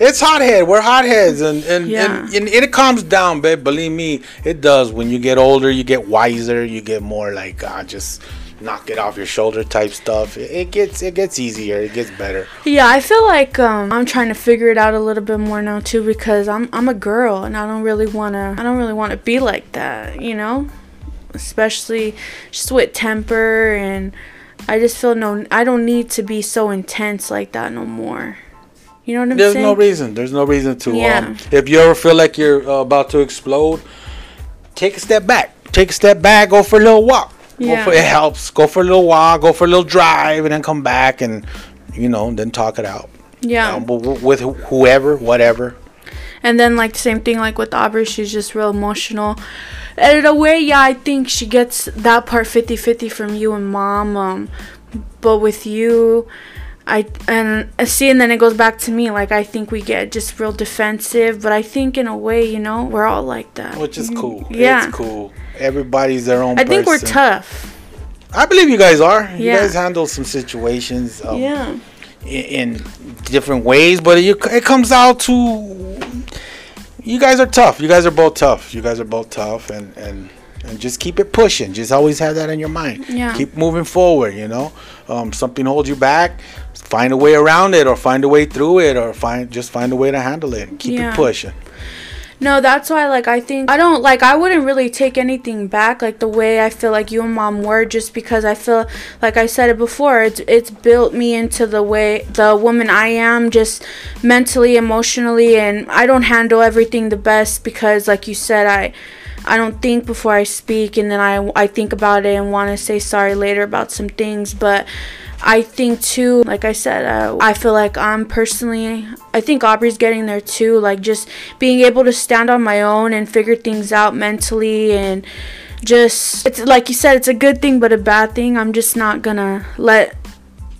It's hothead. We're hotheads, and and, Yeah. and and it calms down, babe. Believe me, it does. When you get older, you get wiser. You get more like uh, just knock it off your shoulder type stuff. It, it gets it gets easier. It gets better. Yeah, I feel like um, I'm trying to figure it out a little bit more now too because I'm I'm a girl and I don't really wanna I don't really want to be like that, you know, especially just with temper and I just feel no I don't need to be so intense like that no more. You know what I'm There's saying? no reason. There's no reason to. Yeah. Um, if you ever feel like you're uh, about to explode, take a step back. Take a step back. Go for a little walk. Go Yeah. for, it helps. Go for a little walk. Go for a little drive, and then come back and you know then talk it out. yeah. Um, with wh- whoever, whatever. And then like the same thing like with Aubrey, she's just real emotional. And in a way, yeah, I think she gets that part 50-50 from you and mom. Um, but with you, I and uh, see, and then it goes back to me. Like I think we get just real defensive, but I think in a way, you know, we're all like that. Which is cool. Yeah. It's cool. Everybody's their own I think we're tough. I believe you guys are. You guys handle some situations um, yeah. in, in different ways, but you, it comes out to you guys are tough. You guys are both tough. You guys are both tough, and and and just keep it pushing. Just always have that in your mind. Yeah. Keep moving forward. You know, um, something holds you back. Find a way around it, or find a way through it, or find just find a way to handle it. and Keep Yeah. it pushing. No, that's why like I think I don't like I wouldn't really take anything back like the way I feel like you and mom were just because I feel like I said it before it's it's built me into the way the woman I am just mentally emotionally and I don't handle everything the best because like you said I I don't think before I speak and then I I think about it and want to say sorry later about some things but I think too, like I said, uh, I feel like I'm personally, I think Aubrey's getting there too. Like just being able to stand on my own and figure things out mentally and just, it's like you said, it's a good thing but a bad thing. I'm just not gonna let.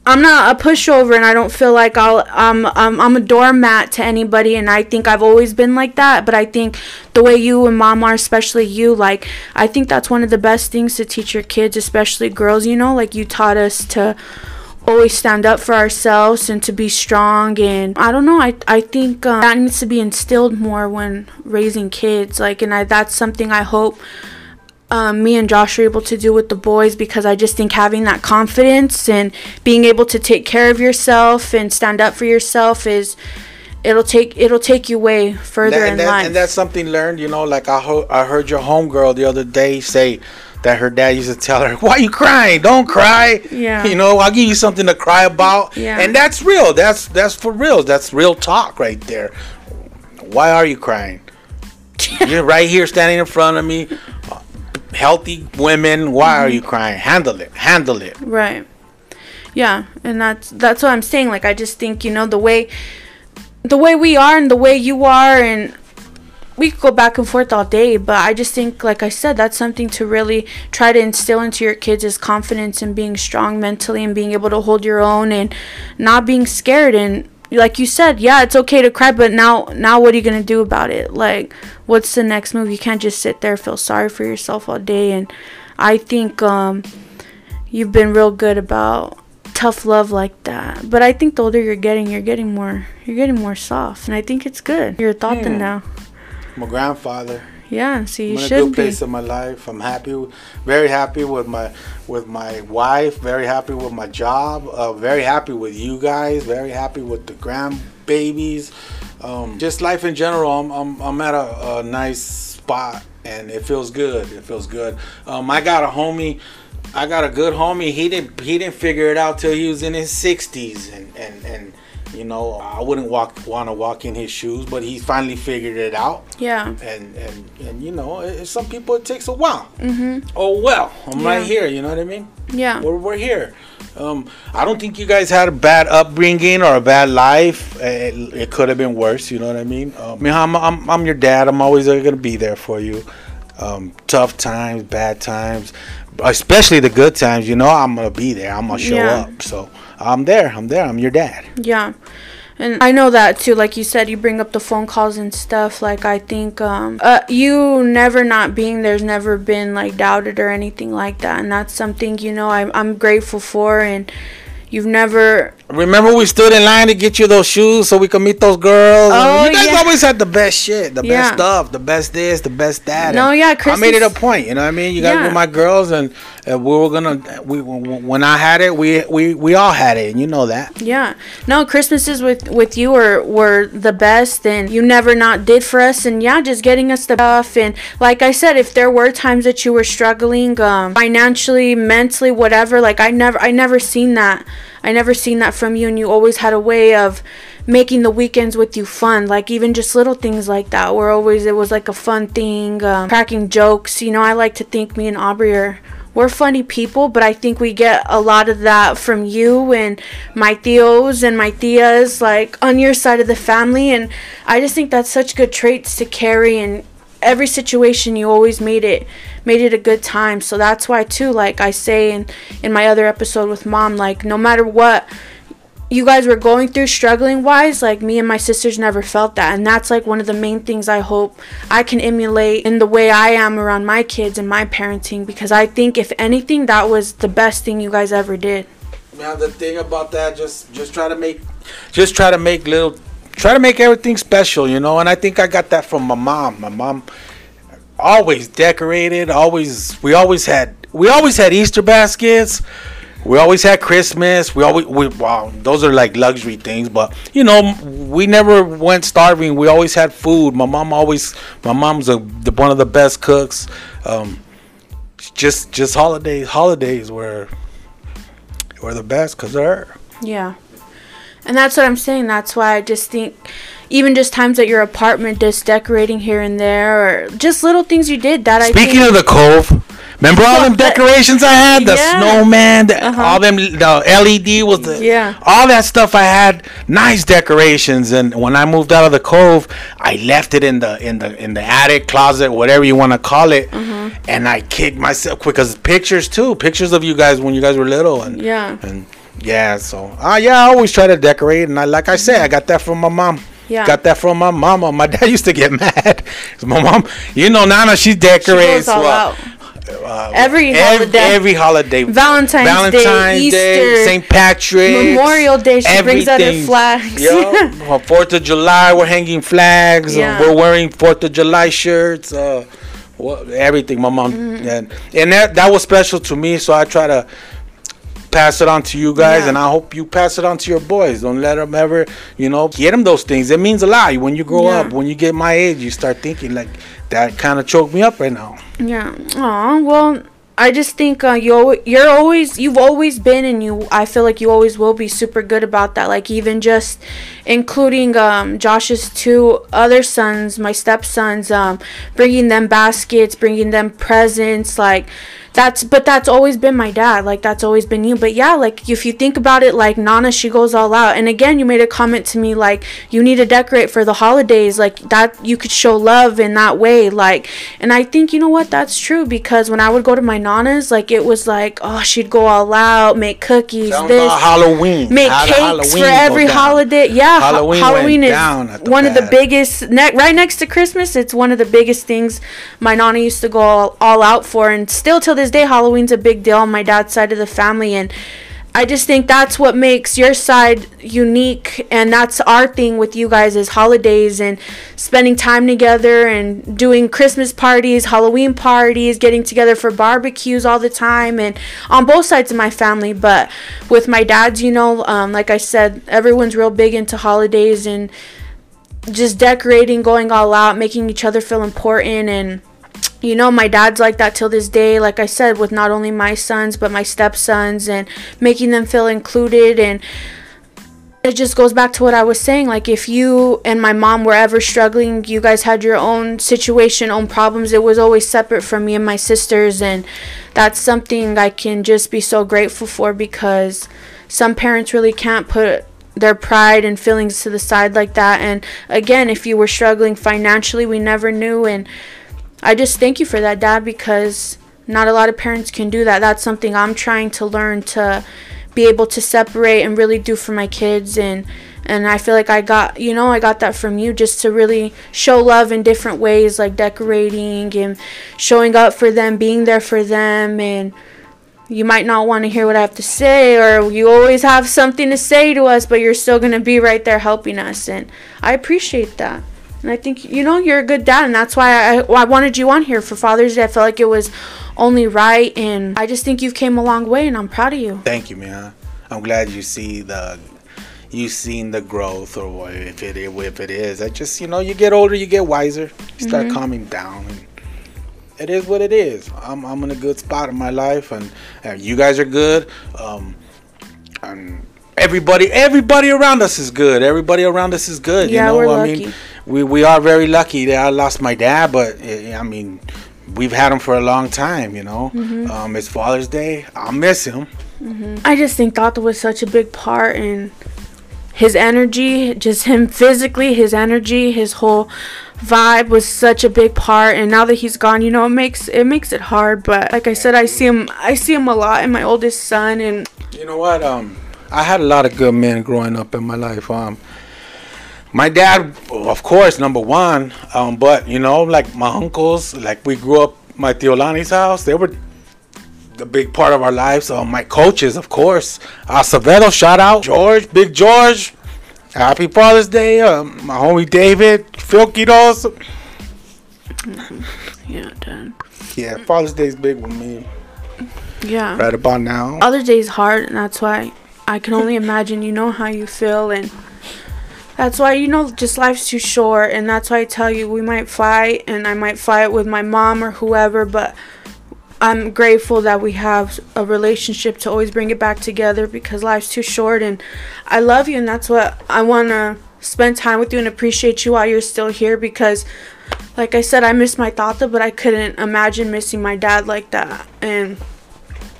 I'm not a pushover, and I don't feel like I'll. Um, I'm, I'm a doormat to anybody, and I think I've always been like that. But I think the way you and mom are, especially you, like I think that's one of the best things to teach your kids, especially girls. You know, like you taught us to always stand up for ourselves and to be strong and i don't know i, I think uh, that needs to be instilled more when raising kids like and I, that's something i hope um, me and josh are able to do with the boys because i just think having that confidence and being able to take care of yourself and stand up for yourself is it'll take it'll take you way further That- in and, that- life and that's something learned. You know, like I heard, I heard your homegirl the other day say that her dad used to tell her, "Why you crying? Don't cry. Yeah. You know, I'll give you something to cry about." Yeah. And that's real. That's that's for real. That's real talk right there. Why are you crying? You're right here standing in front of me. Healthy women. Why are you Mm-hmm. crying? Handle it. Handle it. Right. Yeah, and that's that's what I'm saying. Like I just think, you know, the way the way we are and the way you are and we could go back and forth all day, but I just think like I said, that's something to really try to instill into your kids is confidence and being strong mentally and being able to hold your own and not being scared and like you said, yeah, it's okay to cry, but now now what are you going to do about it? Like what's the next move? You can't just sit there feel sorry for yourself all day and I think um you've been real good about tough love like that. But I think the older you're getting, you're getting more you're getting more soft, and I think it's good. You're a thought Hmm. now. My grandfather. Yeah, so you I'm in a good be. place in my life. I'm happy, very happy with my with my wife. Very happy with my job. Uh, very happy with you guys. Very happy with the grandbabies. Um, just life in general. I'm I'm, I'm at a, a nice spot and it feels good. It feels good. Um, I got a homie. I got a good homie. He didn't he didn't figure it out till he was in his sixties, and and and you know I wouldn't walk want to walk in his shoes, but he finally figured it out. Yeah. And and and you know, it, some people it takes a while. Mm-hmm. Oh well, I'm Yeah. right here. You know what I mean? Yeah. We're, we're here. Um, I don't think you guys had a bad upbringing or a bad life. It, it could have been worse. You know what I mean? Um, I mean, I'm, I'm, I'm your dad. I'm always going to be there for you. Um, tough times, bad times, especially the good times. You know, I'm going to be there. I'm going to show Yeah. up. So I'm there. I'm there. I'm your dad. Yeah. And I know that too. Like you said, you bring up the phone calls and stuff. Like I think um, uh, you never not being there's never been like doubted or anything like that, and that's something you know I'm I'm grateful for. And you've never Remember we stood in line to get you those shoes so we could meet those girls. Oh, you guys yeah. always had the best shit, the Yeah. best stuff, the best this, the best that. No, And yeah, I made it a point. You know what I mean? You guys Yeah. were my girls, and uh, we were gonna. We when I had it, we we we all had it, and you know that. Yeah. No, Christmases with with you were were the best and you never not did for us and yeah, just getting us the stuff and like I said, if there were times that you were struggling um financially, mentally, whatever, like I never I never seen that. I never seen that from you and you always had a way of making the weekends with you fun like even just little things like that were always it was like a fun thing um, cracking jokes you know i like to think me and aubrey are we're funny people, but I think we get a lot of that from you and my tios and my tias, like on your side of the family. And I just think that's such good traits to carry. And every situation, you always made it made it a good time. So that's why too, like I say in in my other episode with mom, like no matter what you guys were going through struggling wise like me and my sisters never felt that. And that's like one of the main things i hope i can emulate in the way i am around my kids and my parenting. Because i think if anything that was the best thing you guys ever did. Now the thing about that, just just try to make, just try to make little, try to make everything special, you know. And I think I got that from my mom. My mom always decorated. Always, we always had, we always had Easter baskets. We always had Christmas. We always, we wow, those are like luxury things. But you know, we never went starving. We always had food. My mom always, my mom's a, the, one of the best cooks. Um, just, just holidays. Holidays were were the best because of her. yeah and that's what i'm saying that's why i just think even just times at your apartment just decorating here and there or just little things you did that i Speaking of the cove, remember all them decorations I had? The Yeah. snowman, the, Uh-huh. all them, the LED was the, Yeah. all that stuff. I had nice decorations, and when I moved out of the cove, I left it in the in the in the attic, closet, whatever you want to call it, Mm-hmm. and I kicked myself because pictures too, pictures of you guys when you guys were little, and Yeah. and yeah, so uh, yeah, I always try to decorate, and I like I said, I got that from my mom. Yeah. Got that from my mama. My dad used to get mad. my mom, you know, Nana, she she decorates. goes all well, out uh, Every ev- holiday. every holiday, Valentine's Day, Easter, St. Patrick, Memorial Day, she brings out her everything. flags. Yeah, on Fourth of July, we're hanging flags. uh, Yeah. we're wearing Fourth of July shirts. Uh, well, everything. My mom Mm-hmm. and and that that was special to me. So I try to pass it on to you guys, Yeah. and I hope you pass it on to your boys. Don't let them ever, you know, get them those things. It means a lot when you grow Yeah. up. When you get my age, you start thinking like that. Kind of choked me up right now. Yeah. Aw, well, I just think uh, you you're always you've always been and you I feel like you always will be super good about that. Like even just including um, Josh's two other sons, my stepsons, um, bringing them baskets, bringing them presents, like. That's but that's always been my dad. Like that's always been you. But yeah, like if you think about it, like Nana, she goes all out. And again, you made a comment to me like you need to decorate for the holidays. Like that you could show love in that way. Like, and I think you know what that's true because when I would go to my Nana's, like it was like oh she'd go all out, make cookies, this, Halloween. make How cakes Halloween for every holiday. Yeah, ha- Halloween Halloween, is down at the one of the biggest. Ne- right next to Christmas, it's one of the biggest things my nana used to go all, all out for, and still till this day, Halloween's a big deal on my dad's side of the family, and. I just think that's what makes your side unique and that's our thing with you guys is holidays and spending time together and doing Christmas parties, Halloween parties, getting together for barbecues all the time and on both sides of my family but with my dad's you know um, like I said everyone's real big into holidays and just decorating, going all out, making each other feel important and you know, my dad's like that till this day, like I said, with not only my sons, but my stepsons and making them feel included. And it just goes back to what I was saying. Like, if you and my mom were ever struggling, you guys had your own situation, own problems, it was always separate from me and my sisters. And that's something I can just be so grateful for because some parents really can't put their pride and feelings to the side like that. And again, if you were struggling financially, we never knew. And I just thank you for that, Dad, because not a lot of parents can do that. That's something I'm trying to learn to be able to separate and really do for my kids. And and I feel like I got you know I got that from you just to really show love in different ways like decorating and showing up for them being there for them. And you might not want to hear what I have to say or you always have something to say to us but you're still going to be right there helping us. And I appreciate that and I think, you know, you're a good dad. And that's why I, I wanted you on here for Father's Day. I felt like it was only right. And I just think you've came a long way. And I'm proud of you. Thank you, man. I'm glad you see the you've seen the growth or if it if it is i just you know you get older you get wiser you start mm-hmm. calming down and it is what it is i'm, I'm in a good spot in my life and, and you guys are good um, and everybody everybody around us is good everybody around us is good yeah, you know we're i lucky. mean we we are very lucky that I lost my dad, but eh, I mean, we've had him for a long time. You know, mm-hmm. um, it's Father's Day. I'll miss him. Mm-hmm. I just think Tata was such a big part in his energy, just him physically, his energy, his whole vibe was such a big part and now that he's gone you know it makes it makes it hard but like i said i see him i see him a lot in my oldest son and you know what um i had a lot of good men growing up in my life um my dad, of course, number one. Um, but you know, like my uncles, like we grew up my Tiolani's house. They were the big part of our lives. Um, my coaches, of course, Acevedo, shout out George, Big George. Happy Father's Day, um, my homie David, Phil. Yeah, Dad. Yeah, Father's Day is big with me. Yeah. Right about now. Other days hard, and that's why I can only imagine. You know how you feel, and that's why you know just life's too short and that's why I tell you we might fight and I might fight with my mom or whoever but I'm grateful that we have a relationship to always bring it back together because life's too short and I love you and that's what I want to spend time with you and appreciate you while you're still here because like I said I miss my tata but I couldn't imagine missing my dad like that and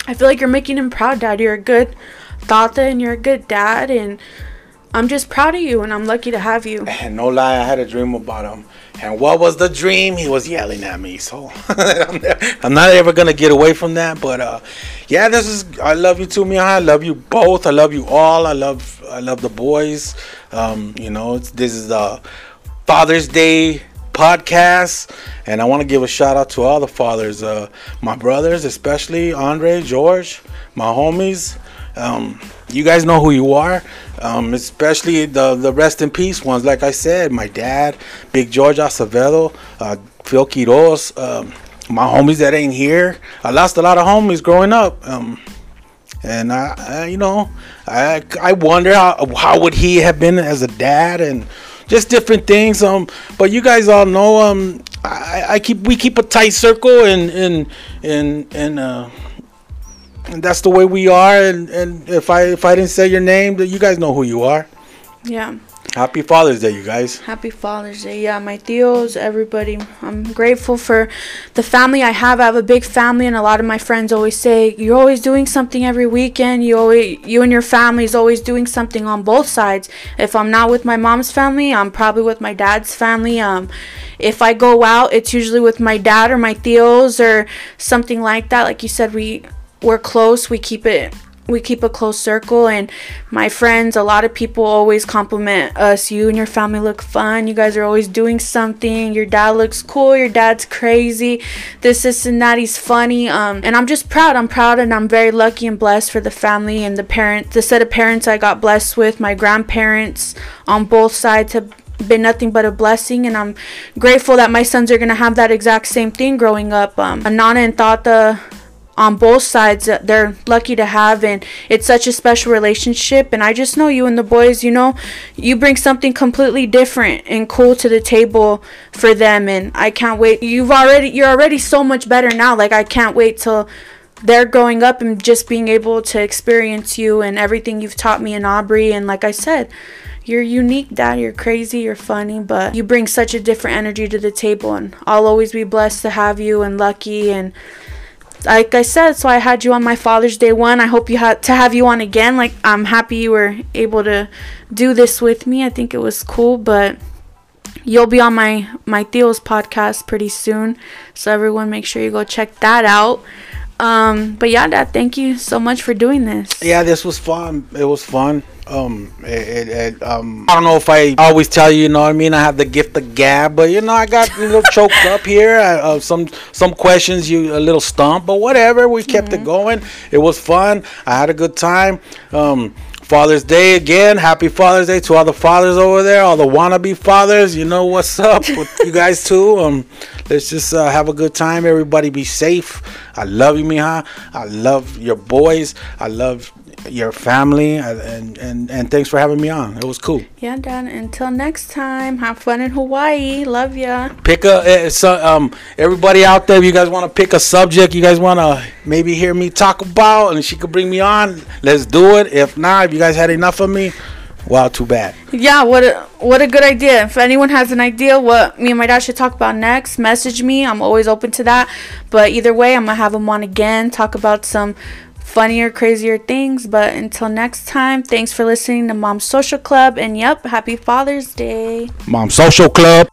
I feel like you're making him proud dad. You're a good tata and you're a good dad and I'm just proud of you and I'm lucky to have you. And no lie, I had a dream about him. And what was the dream? He was yelling at me. So I'm not ever gonna get away from that. But uh, yeah, this is. I love you too, Mia. I love you both. I love you all. I love. I love the boys. Um, you know, this is the Father's Day podcast, and I want to give a shout out to all the fathers. Uh, my brothers, especially Andre, George, my homies. Um, you guys know who you are, um, especially the the rest in peace ones. Like I said, my dad, Big George Acevedo, uh, Phil Quiroz, um, my homies that ain't here. I lost a lot of homies growing up, um, and I, I, you know, I I wonder how how would he have been as a dad and just different things. Um, but you guys all know, um, I, I keep we keep a tight circle and and and and uh and that's the way we are. And, and if I if I didn't say your name, you guys know who you are. Yeah. Happy Father's Day, you guys. Happy Father's Day. Yeah, my tios, everybody. I'm grateful for the family I have. I have a big family, and a lot of my friends always say, You're always doing something every weekend. You, always, you and your family is always doing something on both sides. If I'm not with my mom's family, I'm probably with my dad's family. Um, if I go out, it's usually with my dad or my tios or something like that. Like you said, we we're close. We keep it we keep a close circle and my friends a lot of people always compliment us. You and your family look fun. You guys are always doing something. Your dad looks cool. Your dad's crazy. This is and that. He's funny. Um and i'm just proud. I'm proud and i'm very lucky and blessed for the family and the parents the set of parents i got blessed with my grandparents on both sides have been nothing but a blessing and i'm grateful that my sons are going to have that exact same thing growing up. Um anana and tata on both sides that they're lucky to have and it's such a special relationship and I just know you and the boys you know you bring something completely different and cool to the table for them and I can't wait you've already you're already so much better now like I can't wait till they're growing up and just being able to experience you and everything you've taught me and Aubrey and like I said you're unique, Dad. You're crazy. You're funny, but you bring such a different energy to the table, and I'll always be blessed to have you and lucky. And like I said, so I had you on my Father's Day one. I hope you had to have you on again. Like I'm happy you were able to do this with me. I think it was cool, but you'll be on my my Theo's podcast pretty soon. So everyone, make sure you go check that out. Um, but yeah, Dad, thank you so much for doing this. Yeah, this was fun. It was fun. Um, it, it, it, um, I don't know if I always tell you, you know what I mean. I have the gift of gab, but you know, I got a little choked up here. I, uh, some some questions, you a little stumped, but whatever. We kept mm-hmm. it going. It was fun. I had a good time. Um, Father's Day again. Happy Father's Day to all the fathers over there, all the wannabe fathers. You know what's up with you guys too. Um, let's just uh, have a good time. Everybody be safe. I love you, Mija. I love your boys. I love your family and, and and thanks for having me on it was cool yeah dan until next time have fun in hawaii love ya pick a uh, so, um everybody out there if you guys want to pick a subject you guys want to maybe hear me talk about and she could bring me on let's do it if not if you guys had enough of me Wow, too bad. Yeah, what a what a good idea. If anyone has an idea what me and my dad should talk about next, message me. I'm always open to that. But either way, I'm gonna have him on again, talk about some funnier, crazier things. But until next time, thanks for listening to Mom Social Club. And yep, happy Father's Day. Mom Social Club.